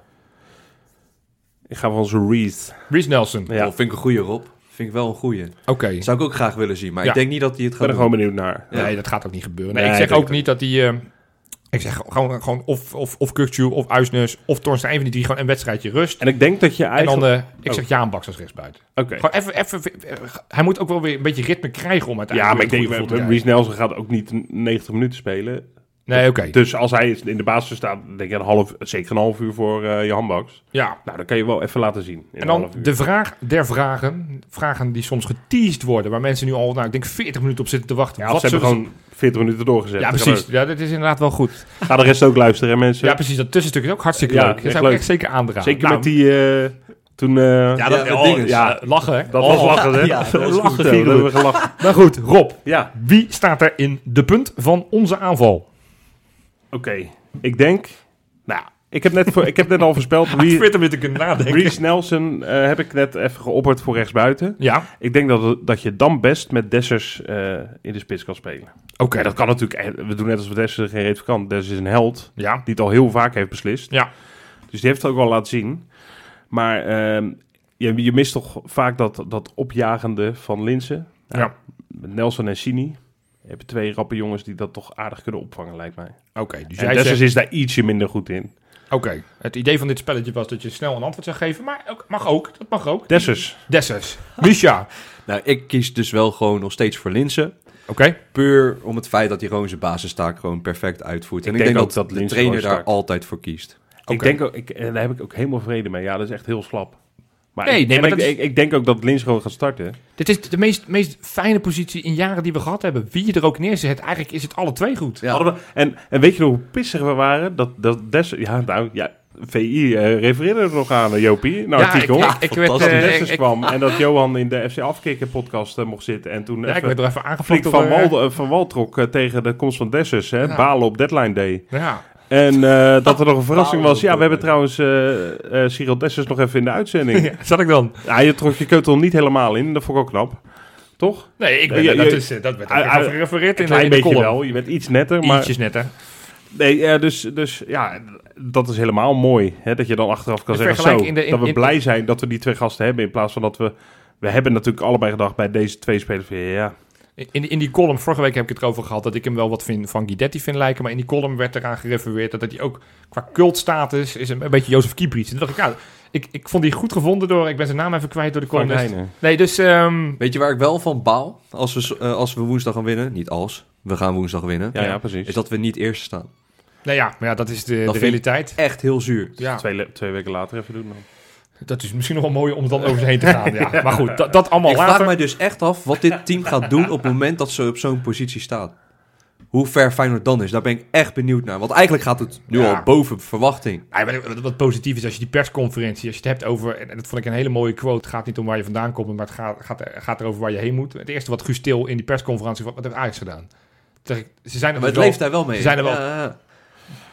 ik ga van onze Reese. Reece Nelson. Ja. Oh, vind ik een goeie, Rob. Vind ik wel een goeie. Oké. Zou ik ook graag willen zien, maar Ja. ik denk niet dat hij het Ik gaat ben er doen. gewoon benieuwd naar. Ja. Nee, dat gaat ook niet gebeuren. Nee, Nee, ik zeg ik ook niet dat hij... eh, ik zeg gewoon, gewoon of, of, of Kukcu of Uisnes of Torstra. Een van die drie gewoon een wedstrijdje rust. En ik denk dat je En eigenlijk... dan, eh, ik Oh. zeg Jaan Baks als rechtsbuiten. Oké. Gewoon even, even, hij moet ook wel weer een beetje ritme krijgen om Ja, uiteindelijk maar ik denk, krijgen. Nelson gaat ook niet 90 minuten spelen. Nee, oké. Dus als hij in de basis staat, denk ik een half, zeker een half uur voor eh je handbaks. Ja. Nou, dan kan je wel even laten zien. in En een dan half uur. de vraag der vragen. Vragen die soms geteased worden. Waar mensen nu al, nou, ik denk 40 minuten op zitten te wachten. Ja, Wat ze hebben gewoon 40 minuten doorgezet. Ja, precies. Ja, dat is inderdaad wel goed. Ga de rest ook luisteren, hè, mensen. Ja, precies. Dat tussenstuk is ook hartstikke Ja, leuk. Dat zou ik leuk. echt zeker aandragen. Zeker Nou, met die... eh, toen... eh, Ja, dat, Ja, oh, dinges. ja, lachen, hè? dat Oh. was lachen, hè? Ja, dat was lachen, goed, we hebben gelachen. Maar goed, Rob. Ja, Wie staat er in de punt van onze aanval? Oké. Ik denk... Nou, ik heb net, voor, ik heb net al voorspeld. *laughs* Wie, om weer te kunnen nadenken. Reece Nelson eh, heb ik net even geopperd voor rechtsbuiten. Ja, Ik denk dat, dat je dan best met Dessers eh, in de spits kan spelen. oké. Dat kan natuurlijk. eh, We doen net als we Dessers geen reet kan. Dessers is een held Ja, die het al heel vaak heeft beslist. ja. Dus die heeft het ook al laten zien. Maar ehm, je, je mist toch vaak dat, dat opjagende van Linsen. Ja. Met Nelson en Sini. Je hebt twee rappe jongens die dat toch aardig kunnen opvangen, lijkt mij. Oké, dus en jij zegt... is daar ietsje minder goed in. Oké, het idee van dit spelletje was dat je snel een antwoord zou geven. Maar ook, mag ook, dat mag ook. Dessers. Dessers. *laughs* Misha. Nou, ik kies dus wel gewoon nog steeds voor Linsen. Oké. Puur om het feit dat hij gewoon zijn basistaak gewoon perfect uitvoert. En Ik ik, denk denk, ook dat, dat de trainer daar altijd voor kiest. Ik Oké. denk ook, ik, en daar heb ik ook helemaal vrede mee. Ja, dat is echt heel slap. Maar, Nee, ik, nee, maar ik, is- ik, ik denk ook dat Lins gewoon gaat starten. Dit is de meest, meest fijne positie in jaren die we gehad hebben. Wie je er ook neerzet, eigenlijk is het alle twee goed. Ja. Hadden we, en, en weet je nog hoe pissig we waren? Dat, dat Des, ja, nou, ja, VI eh, refereerde er nog aan, eh, Jopie, een Ja, artikel. ik, ik, ik werd, dat ik, kwam en dat Johan in de FC Afkikken podcast mocht zitten. En toen ja, ik werd er even van, door, Wal, van Wal trok eh, tegen de komst van Dessers. Hè, Ja. Balen op deadline day. Ja, En eh, dat er nog een *laughs* verrassing was. Ja, we hebben trouwens eh, eh, Cyril Dessers nog even in de uitzending. *laughs* Ja, zat ik dan? Ja, je trok je keutel niet helemaal in. Dat vond ik ook knap. Toch? Nee, ik ben, dat, is, dat werd ook gerefereerd in Een in de beetje column. wel. Je bent iets netter. Maar Ietsjes net, hè? Nee, ja, dus, dus ja, dat is helemaal mooi. Hè, dat je dan achteraf kan zeggen, zo, vergelijking in de- in- dat we in- blij zijn dat we die twee gasten hebben. In plaats van dat we... We hebben natuurlijk allebei gedacht bij deze twee spelers van, ja, In, in die column, vorige week heb ik het erover gehad dat ik hem wel wat vind, van Guidetti vind lijken. Maar in die column werd eraan gerefereerd dat hij ook qua cultstatus is een, een beetje Jozef Kieprits. En toen dacht ik, ja, ik, ik vond die goed gevonden door, ik ben zijn naam even kwijt door de column. Nee, dus ehm, Weet je waar ik wel van baal als we, eh, als we woensdag gaan winnen? Niet als, we gaan woensdag winnen. Ja, ja, precies. Is dat we niet eerst staan. nou ja, maar ja, dat is de, Dat de realiteit. Echt heel zuur. Ja, Twee, twee weken later even doen dan. Dat is misschien nog wel mooi om dan over ze heen te gaan. Ja. *laughs* Maar goed, dat, dat allemaal Ik later. vraag mij dus echt af wat dit team gaat doen op het moment dat ze op zo'n positie staat. Hoe ver Feyenoord dan is, daar ben ik echt benieuwd naar. Want eigenlijk gaat het nu Ja. al boven verwachting. Ja, wat, positief is als je die persconferentie, als je het hebt over, en dat vond ik een hele mooie quote, het gaat niet om waar je vandaan komt, maar het gaat, gaat, gaat erover waar je heen moet. Het eerste wat Guus Til in die persconferentie, wat, wat heeft Ajax gedaan? Ik, ze zijn er Maar het wel leeft daar wel mee. ze zijn er wel- Ja, ja.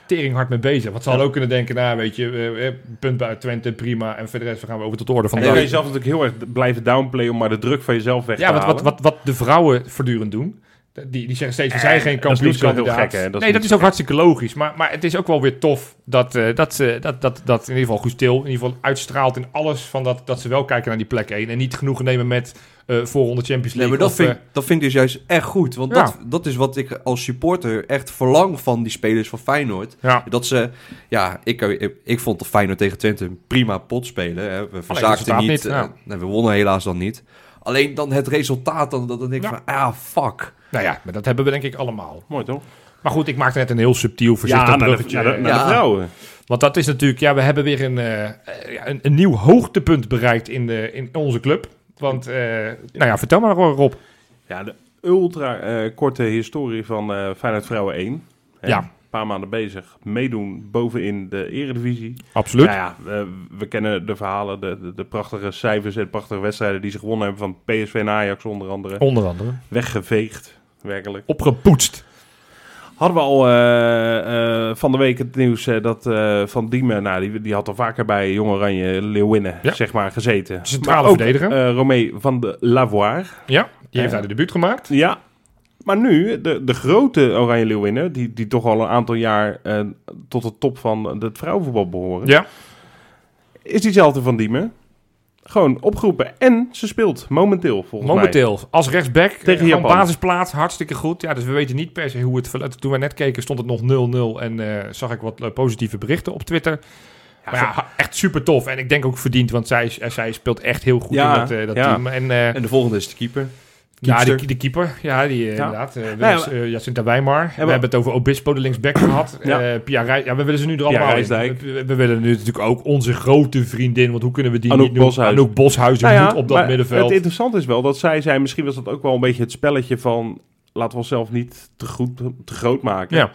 Tering hard mee bezig. Want ze hadden Ja. ook kunnen denken, nou weet je, eh, eh, punt bij Twente, prima, en verder gaan we over tot de orde van de dag. jezelf natuurlijk heel erg blijven downplayen om maar de druk van jezelf weg Ja, te wat, halen. wat, wat, wat de vrouwen voortdien doen. Die, die zeggen steeds, we zijn geen dat kampioenskandidaat. gek, hè? Dat is nee, dat is ook hartstikke logisch. Maar, maar het is ook wel weer tof dat, eh, dat, ze, dat, dat, dat in ieder geval Guus Til in ieder geval uitstraalt in alles van dat, dat ze wel kijken naar die plek 1. En niet genoegen nemen met eh voorronde Champions Nee, League. maar dat of, vind, eh, ik- dat vind ik dus juist echt goed. Want Ja. dat, dat is wat ik als supporter echt verlang van die spelers van Feyenoord. ja. Dat ze, ja, ik, ik, ik vond de Feyenoord tegen Twente een prima pot spelen. Hè. We verzaakten niet. niet, eh, ja. nee, we wonnen helaas dan niet. Alleen dan het resultaat, dan, dan denk ik Ja. van, ah, fuck. Nou ja, maar dat hebben we denk ik allemaal. Mooi toch? Maar goed, ik maakte net een heel subtiel voorzichtig Ja, naar de, bruggetje. naar de, naar de vrouwen. Want dat is natuurlijk, ja, we hebben weer een, eh, ja, een, een nieuw hoogtepunt bereikt in, de, in onze club. Want, eh, nou ja, vertel maar Rob. Ja, de ultra eh, korte historie van eh Feyenoord Vrouwen 1. Hè, Ja. Een paar maanden bezig. Meedoen bovenin de eredivisie. Absoluut. Nou ja, we kennen de verhalen, de, de, de prachtige cijfers en prachtige wedstrijden die ze gewonnen hebben van PSV en Ajax onder andere. Onder andere. Weggeveegd, werkelijk. Opgepoetst. Hadden we al eh, eh, van de week het nieuws eh, dat Van Diemen, nou, die, die had al vaker bij Jong Oranje Leeuwinnen, Ja. zeg maar, gezeten. Centrale verdediger. Romee van de Lavoie. Ja, die heeft daar de debuut gemaakt. Ja, maar nu, de, de grote Oranje Leeuwinnen, die, die toch al een aantal jaar eh, tot de top van het vrouwenvoetbal behoren, Ja, is diezelfde Van Diemen. Gewoon opgeroepen. En ze speelt momenteel, volgens mij. momenteel als rechtsback. Tegen Tegen Japan. Basisplaats, hartstikke goed. Ja, dus we weten niet per se hoe het... verloopt. Toen we net keken stond het nog 0-0 en eh, zag ik wat eh, positieve berichten op Twitter. maar ja, echt super tof. En ik denk ook verdiend, want zij, zij speelt echt heel goed Ja, in dat, eh, dat ja. team. En, eh, En de volgende is de keeper. Ja, de, de keeper. Ja, die eh, Ja. inderdaad. eh ja, eh, Jacinta Weimar. we maar- hebben het over Obispo, de linksback *clears throat* gehad. Ja. Eh, Pia Rij- ja, we willen ze nu er allemaal. We, we willen nu natuurlijk ook onze grote vriendin, want hoe kunnen we die Anouk niet noemen? Boshuizen. Anouk Boshuizen Nou ja, moet op dat middenveld. Het interessante is wel dat zij zei, misschien was dat ook wel een beetje het spelletje van, laten we onszelf niet te, goed, te groot maken. Ja.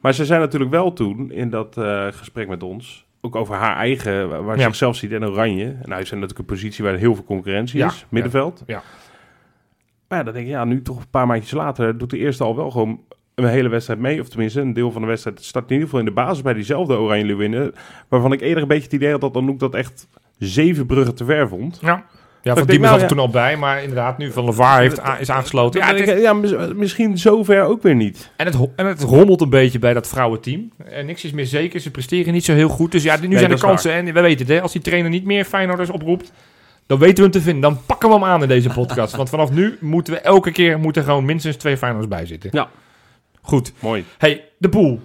Maar ze zei natuurlijk wel toen, in dat eh, gesprek met ons, ook over haar eigen, waar ze Ja. zichzelf ziet in oranje. En nou is er natuurlijk een positie waar heel veel concurrentie Ja, is, middenveld. ja. Maar ja, dan denk ik, ja, nu toch een paar maandjes later doet de eerste al wel gewoon een hele wedstrijd mee. Of tenminste, een deel van de wedstrijd start in ieder geval in de basis bij diezelfde Oranje Leeuwinnen. Waarvan ik eerder een beetje het idee had dat Anouk dat echt zeven bruggen te ver vond. Ja, ja van denk, Diemen nou, zat er ja. toen al bij, maar inderdaad, nu Van Levaar heeft, is aangesloten. Ja, Ja, is- misschien zover ook weer niet. en, het, en het rommelt een beetje bij dat vrouwenteam. En niks is meer zeker, ze presteren niet zo heel goed. Dus ja, nu zijn de kansen. En we weten het, hè, als die trainer niet meer Feyenoorders oproept, dan weten we hem te vinden. Dan pakken we hem aan in deze podcast. Want vanaf nu moeten we elke keer moeten er gewoon minstens twee Feyenoorders bij zitten. Ja. Goed. Mooi. Hey, de pool.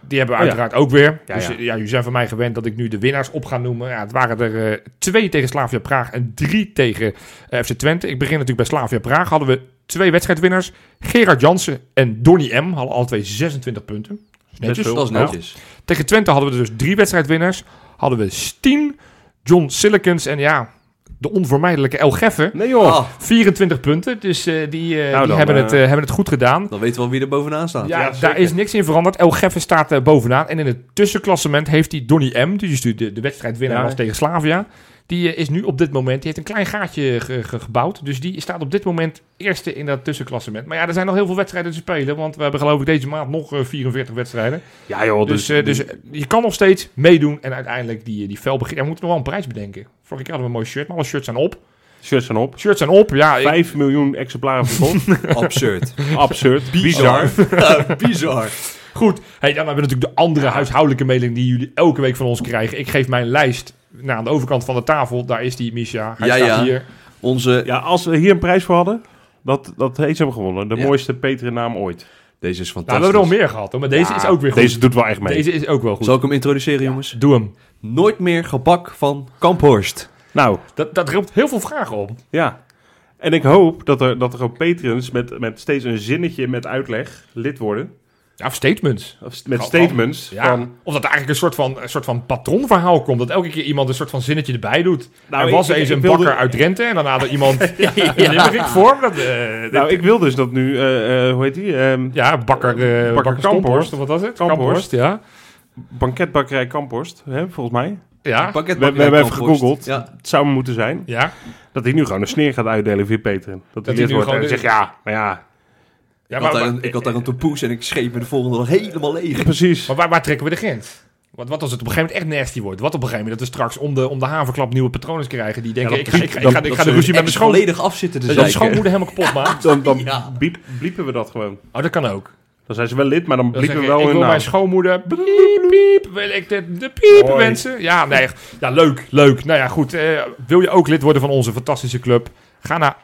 Die hebben we Oh ja. uiteraard ook weer. Ja, dus ja. ja. ja, jullie zijn van mij gewend dat ik nu de winnaars op ga noemen. Ja, het waren er eh, twee tegen Slavia Praag en drie tegen eh, FC Twente. Ik begin natuurlijk bij Slavia Praag. Hadden we twee wedstrijdwinners. Gerard Jansen en Donny M. Hadden alle twee 26 punten. Netjes. Dat is netjes. Tegen Twente hadden we dus drie wedstrijdwinners. Hadden we Steen, John Silikens en ja, de onvermijdelijke El Geffen. Nee joh. Ah, 24 punten. Dus eh, die, eh, Nou, die dan, hebben, eh, het, hebben het goed gedaan. dan weten we wel wie er bovenaan staat. Ja, Ja, daar is niks in veranderd. El Geffen staat bovenaan. En in het tussenklassement heeft hij Donny M. Dus die de, de wedstrijdwinnaar Ja. was tegen Slavia. Die eh, is nu op dit moment, die heeft een klein gaatje ge- ge- gebouwd. Dus die staat op dit moment eerste in dat tussenklassement. Maar ja, er zijn nog heel veel wedstrijden te spelen. Want we hebben geloof ik deze maand nog eh, 44 wedstrijden. Ja joh, Dus, dus, eh, dus eh, je kan nog steeds meedoen. En uiteindelijk die, die fel begint. Ja, we moeten nog wel een prijs bedenken. Vorige keer hadden we een mooi shirt, maar alle shirts zijn op. shirts zijn op. Shirts zijn op, ja. ik- 5 miljoen exemplaren verkocht. *laughs* Absurd. Absurd. Bizar. Bizar. *laughs* Bizar. Goed, hey, dan hebben we natuurlijk de andere huishoudelijke mailing die jullie elke week van ons krijgen. Ik geef mijn lijst naar aan de overkant van de tafel. Daar is die, Misha. Hij Ja, staat ja. hier. Onze... Ja, als we hier een prijs voor hadden, dat, dat heeft ze hem gewonnen. De Ja. mooiste Peter naam ooit. Deze is Nou, we fantastisch. hebben er al meer gehad, hoor, maar deze Ja, is ook weer goed. Deze doet wel echt mee. Deze is ook wel goed. Zal ik hem introduceren, jongens? Doe hem. Nooit meer gebak van Kamphorst. Nou, Dat, dat roept heel veel vragen op. ja. En ik hoop dat er, dat er ook patrons met, met steeds een zinnetje met uitleg lid worden. Ja, of statements. Of st- met Van- statements. Ja. Van, Of dat er eigenlijk een soort van, een soort van patronverhaal komt. Dat elke keer iemand een soort van zinnetje erbij doet. Nou, er was ik- eens ik een wilde- bakker uit Drenthe en daarna er iemand *laughs* in Limerick voor. Dat, eh, nou, ik wil dus dat nu, eh, eh, hoe heet die? Ehm, ja, bakker, Bakker bakker Kamphorst. Wat was het? Kamphorst. ja. banketbakkerij Kamphorst, hè, volgens mij. Ja, Pakket We- we hebben even gegoogeld. Ja, Het zou moeten zijn. ja. Dat hij nu gewoon een sneer gaat uitdelen via Patreon. Dat, hij hij nu wordt en zegt, ja, maar ja, ja ik, had maar, daar een, ik had daar een tompoes en ik scheep me de volgende dag helemaal leeg. precies. maar waar, waar trekken we de grens? Wat, wat als het op een gegeven moment echt nasty wordt? Wat op een gegeven moment dat we straks om de, om de havenklap nieuwe patronen krijgen die denken, Ja, ik, ga, ik, ga, ik, dan- ga, ik de ruzie met mijn schoon... volledig afzitten te Dat je schoonmoeder helemaal kapot maakt. Dan, dan *laughs* Ja. biep- bliepen we dat gewoon. Oh, dat kan ook. Dan zijn ze wel lid, maar dan Dan bliepen we wel ik hun wil naam. mijn schoonmoeder piep, piep, wil ik de, de piep Mooi. wensen. Ja, nee, ja, leuk, leuk. Nou ja, goed. eh, wil je ook lid worden van onze fantastische club? Ga naar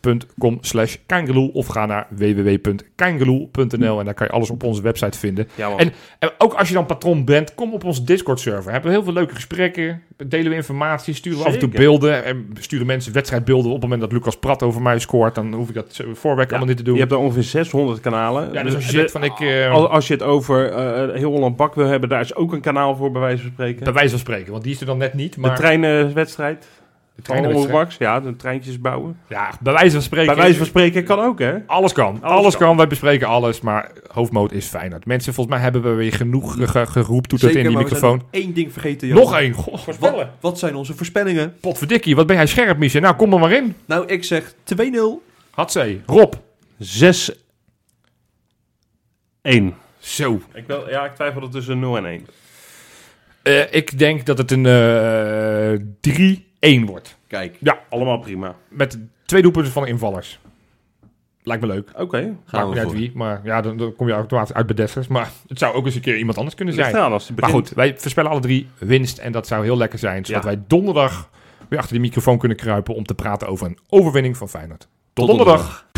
patreon.com slash kangeloel of ga naar www.kangeloel.nl en daar kan je alles op onze website vinden. Ja. En, en ook als je dan patron bent, kom op onze Discord-server. Hebben we heel veel leuke gesprekken, delen we informatie, sturen we af en toe beelden. En sturen mensen wedstrijdbeelden op het moment dat Lucas Prat over mij scoort. Dan hoef ik dat voorwerk Ja, allemaal niet te doen. Je hebt er ongeveer 600 kanalen. ja, dus als je zegt van ik... eh, Als, je het over eh, heel Holland Bak wil hebben, daar is ook een kanaal voor, bij wijze van spreken. Bij wijze van spreken, want die is er dan net niet. Maar De treinenwedstrijd. Treinenwedstrijd- Baks. Ja, de treintjes bouwen. Ja, bij wijze van spreken. Bij wijze van spreken kan ook, hè? Alles kan. Alles, Alles kan. Wij bespreken alles. Maar hoofdmoot is Feyenoord. Mensen, volgens mij hebben we weer genoeg ge- ge- geroeptoeterd in die microfoon. nog één ding vergeten, Jan. Nog één. Goh, Wat, voorspellen. wat zijn onze voorspellingen? Potverdikkie, wat ben jij scherp, Michel? Nou, kom er maar in. Nou, ik zeg 2-0. Hatzee. Rob. 6 1. Zo. Ik, wil, ja, ik twijfelde tussen 0 en 1. Eh, ik denk dat het een eh 3-1 wordt. Kijk, Ja, allemaal prima. Met twee doelpunten van invallers. Lijkt me leuk. Oké. gaan Maakt we uit wie, maar ja, dan, dan kom je automatisch uit bij Dessers. Maar het zou ook eens een keer iemand anders kunnen zijn. eraan als Maar goed, wij voorspellen alle drie winst en dat zou heel lekker zijn. Zodat Ja. wij donderdag weer achter de microfoon kunnen kruipen om te praten over een overwinning van Feyenoord. Tot, Tot donderdag. donderdag.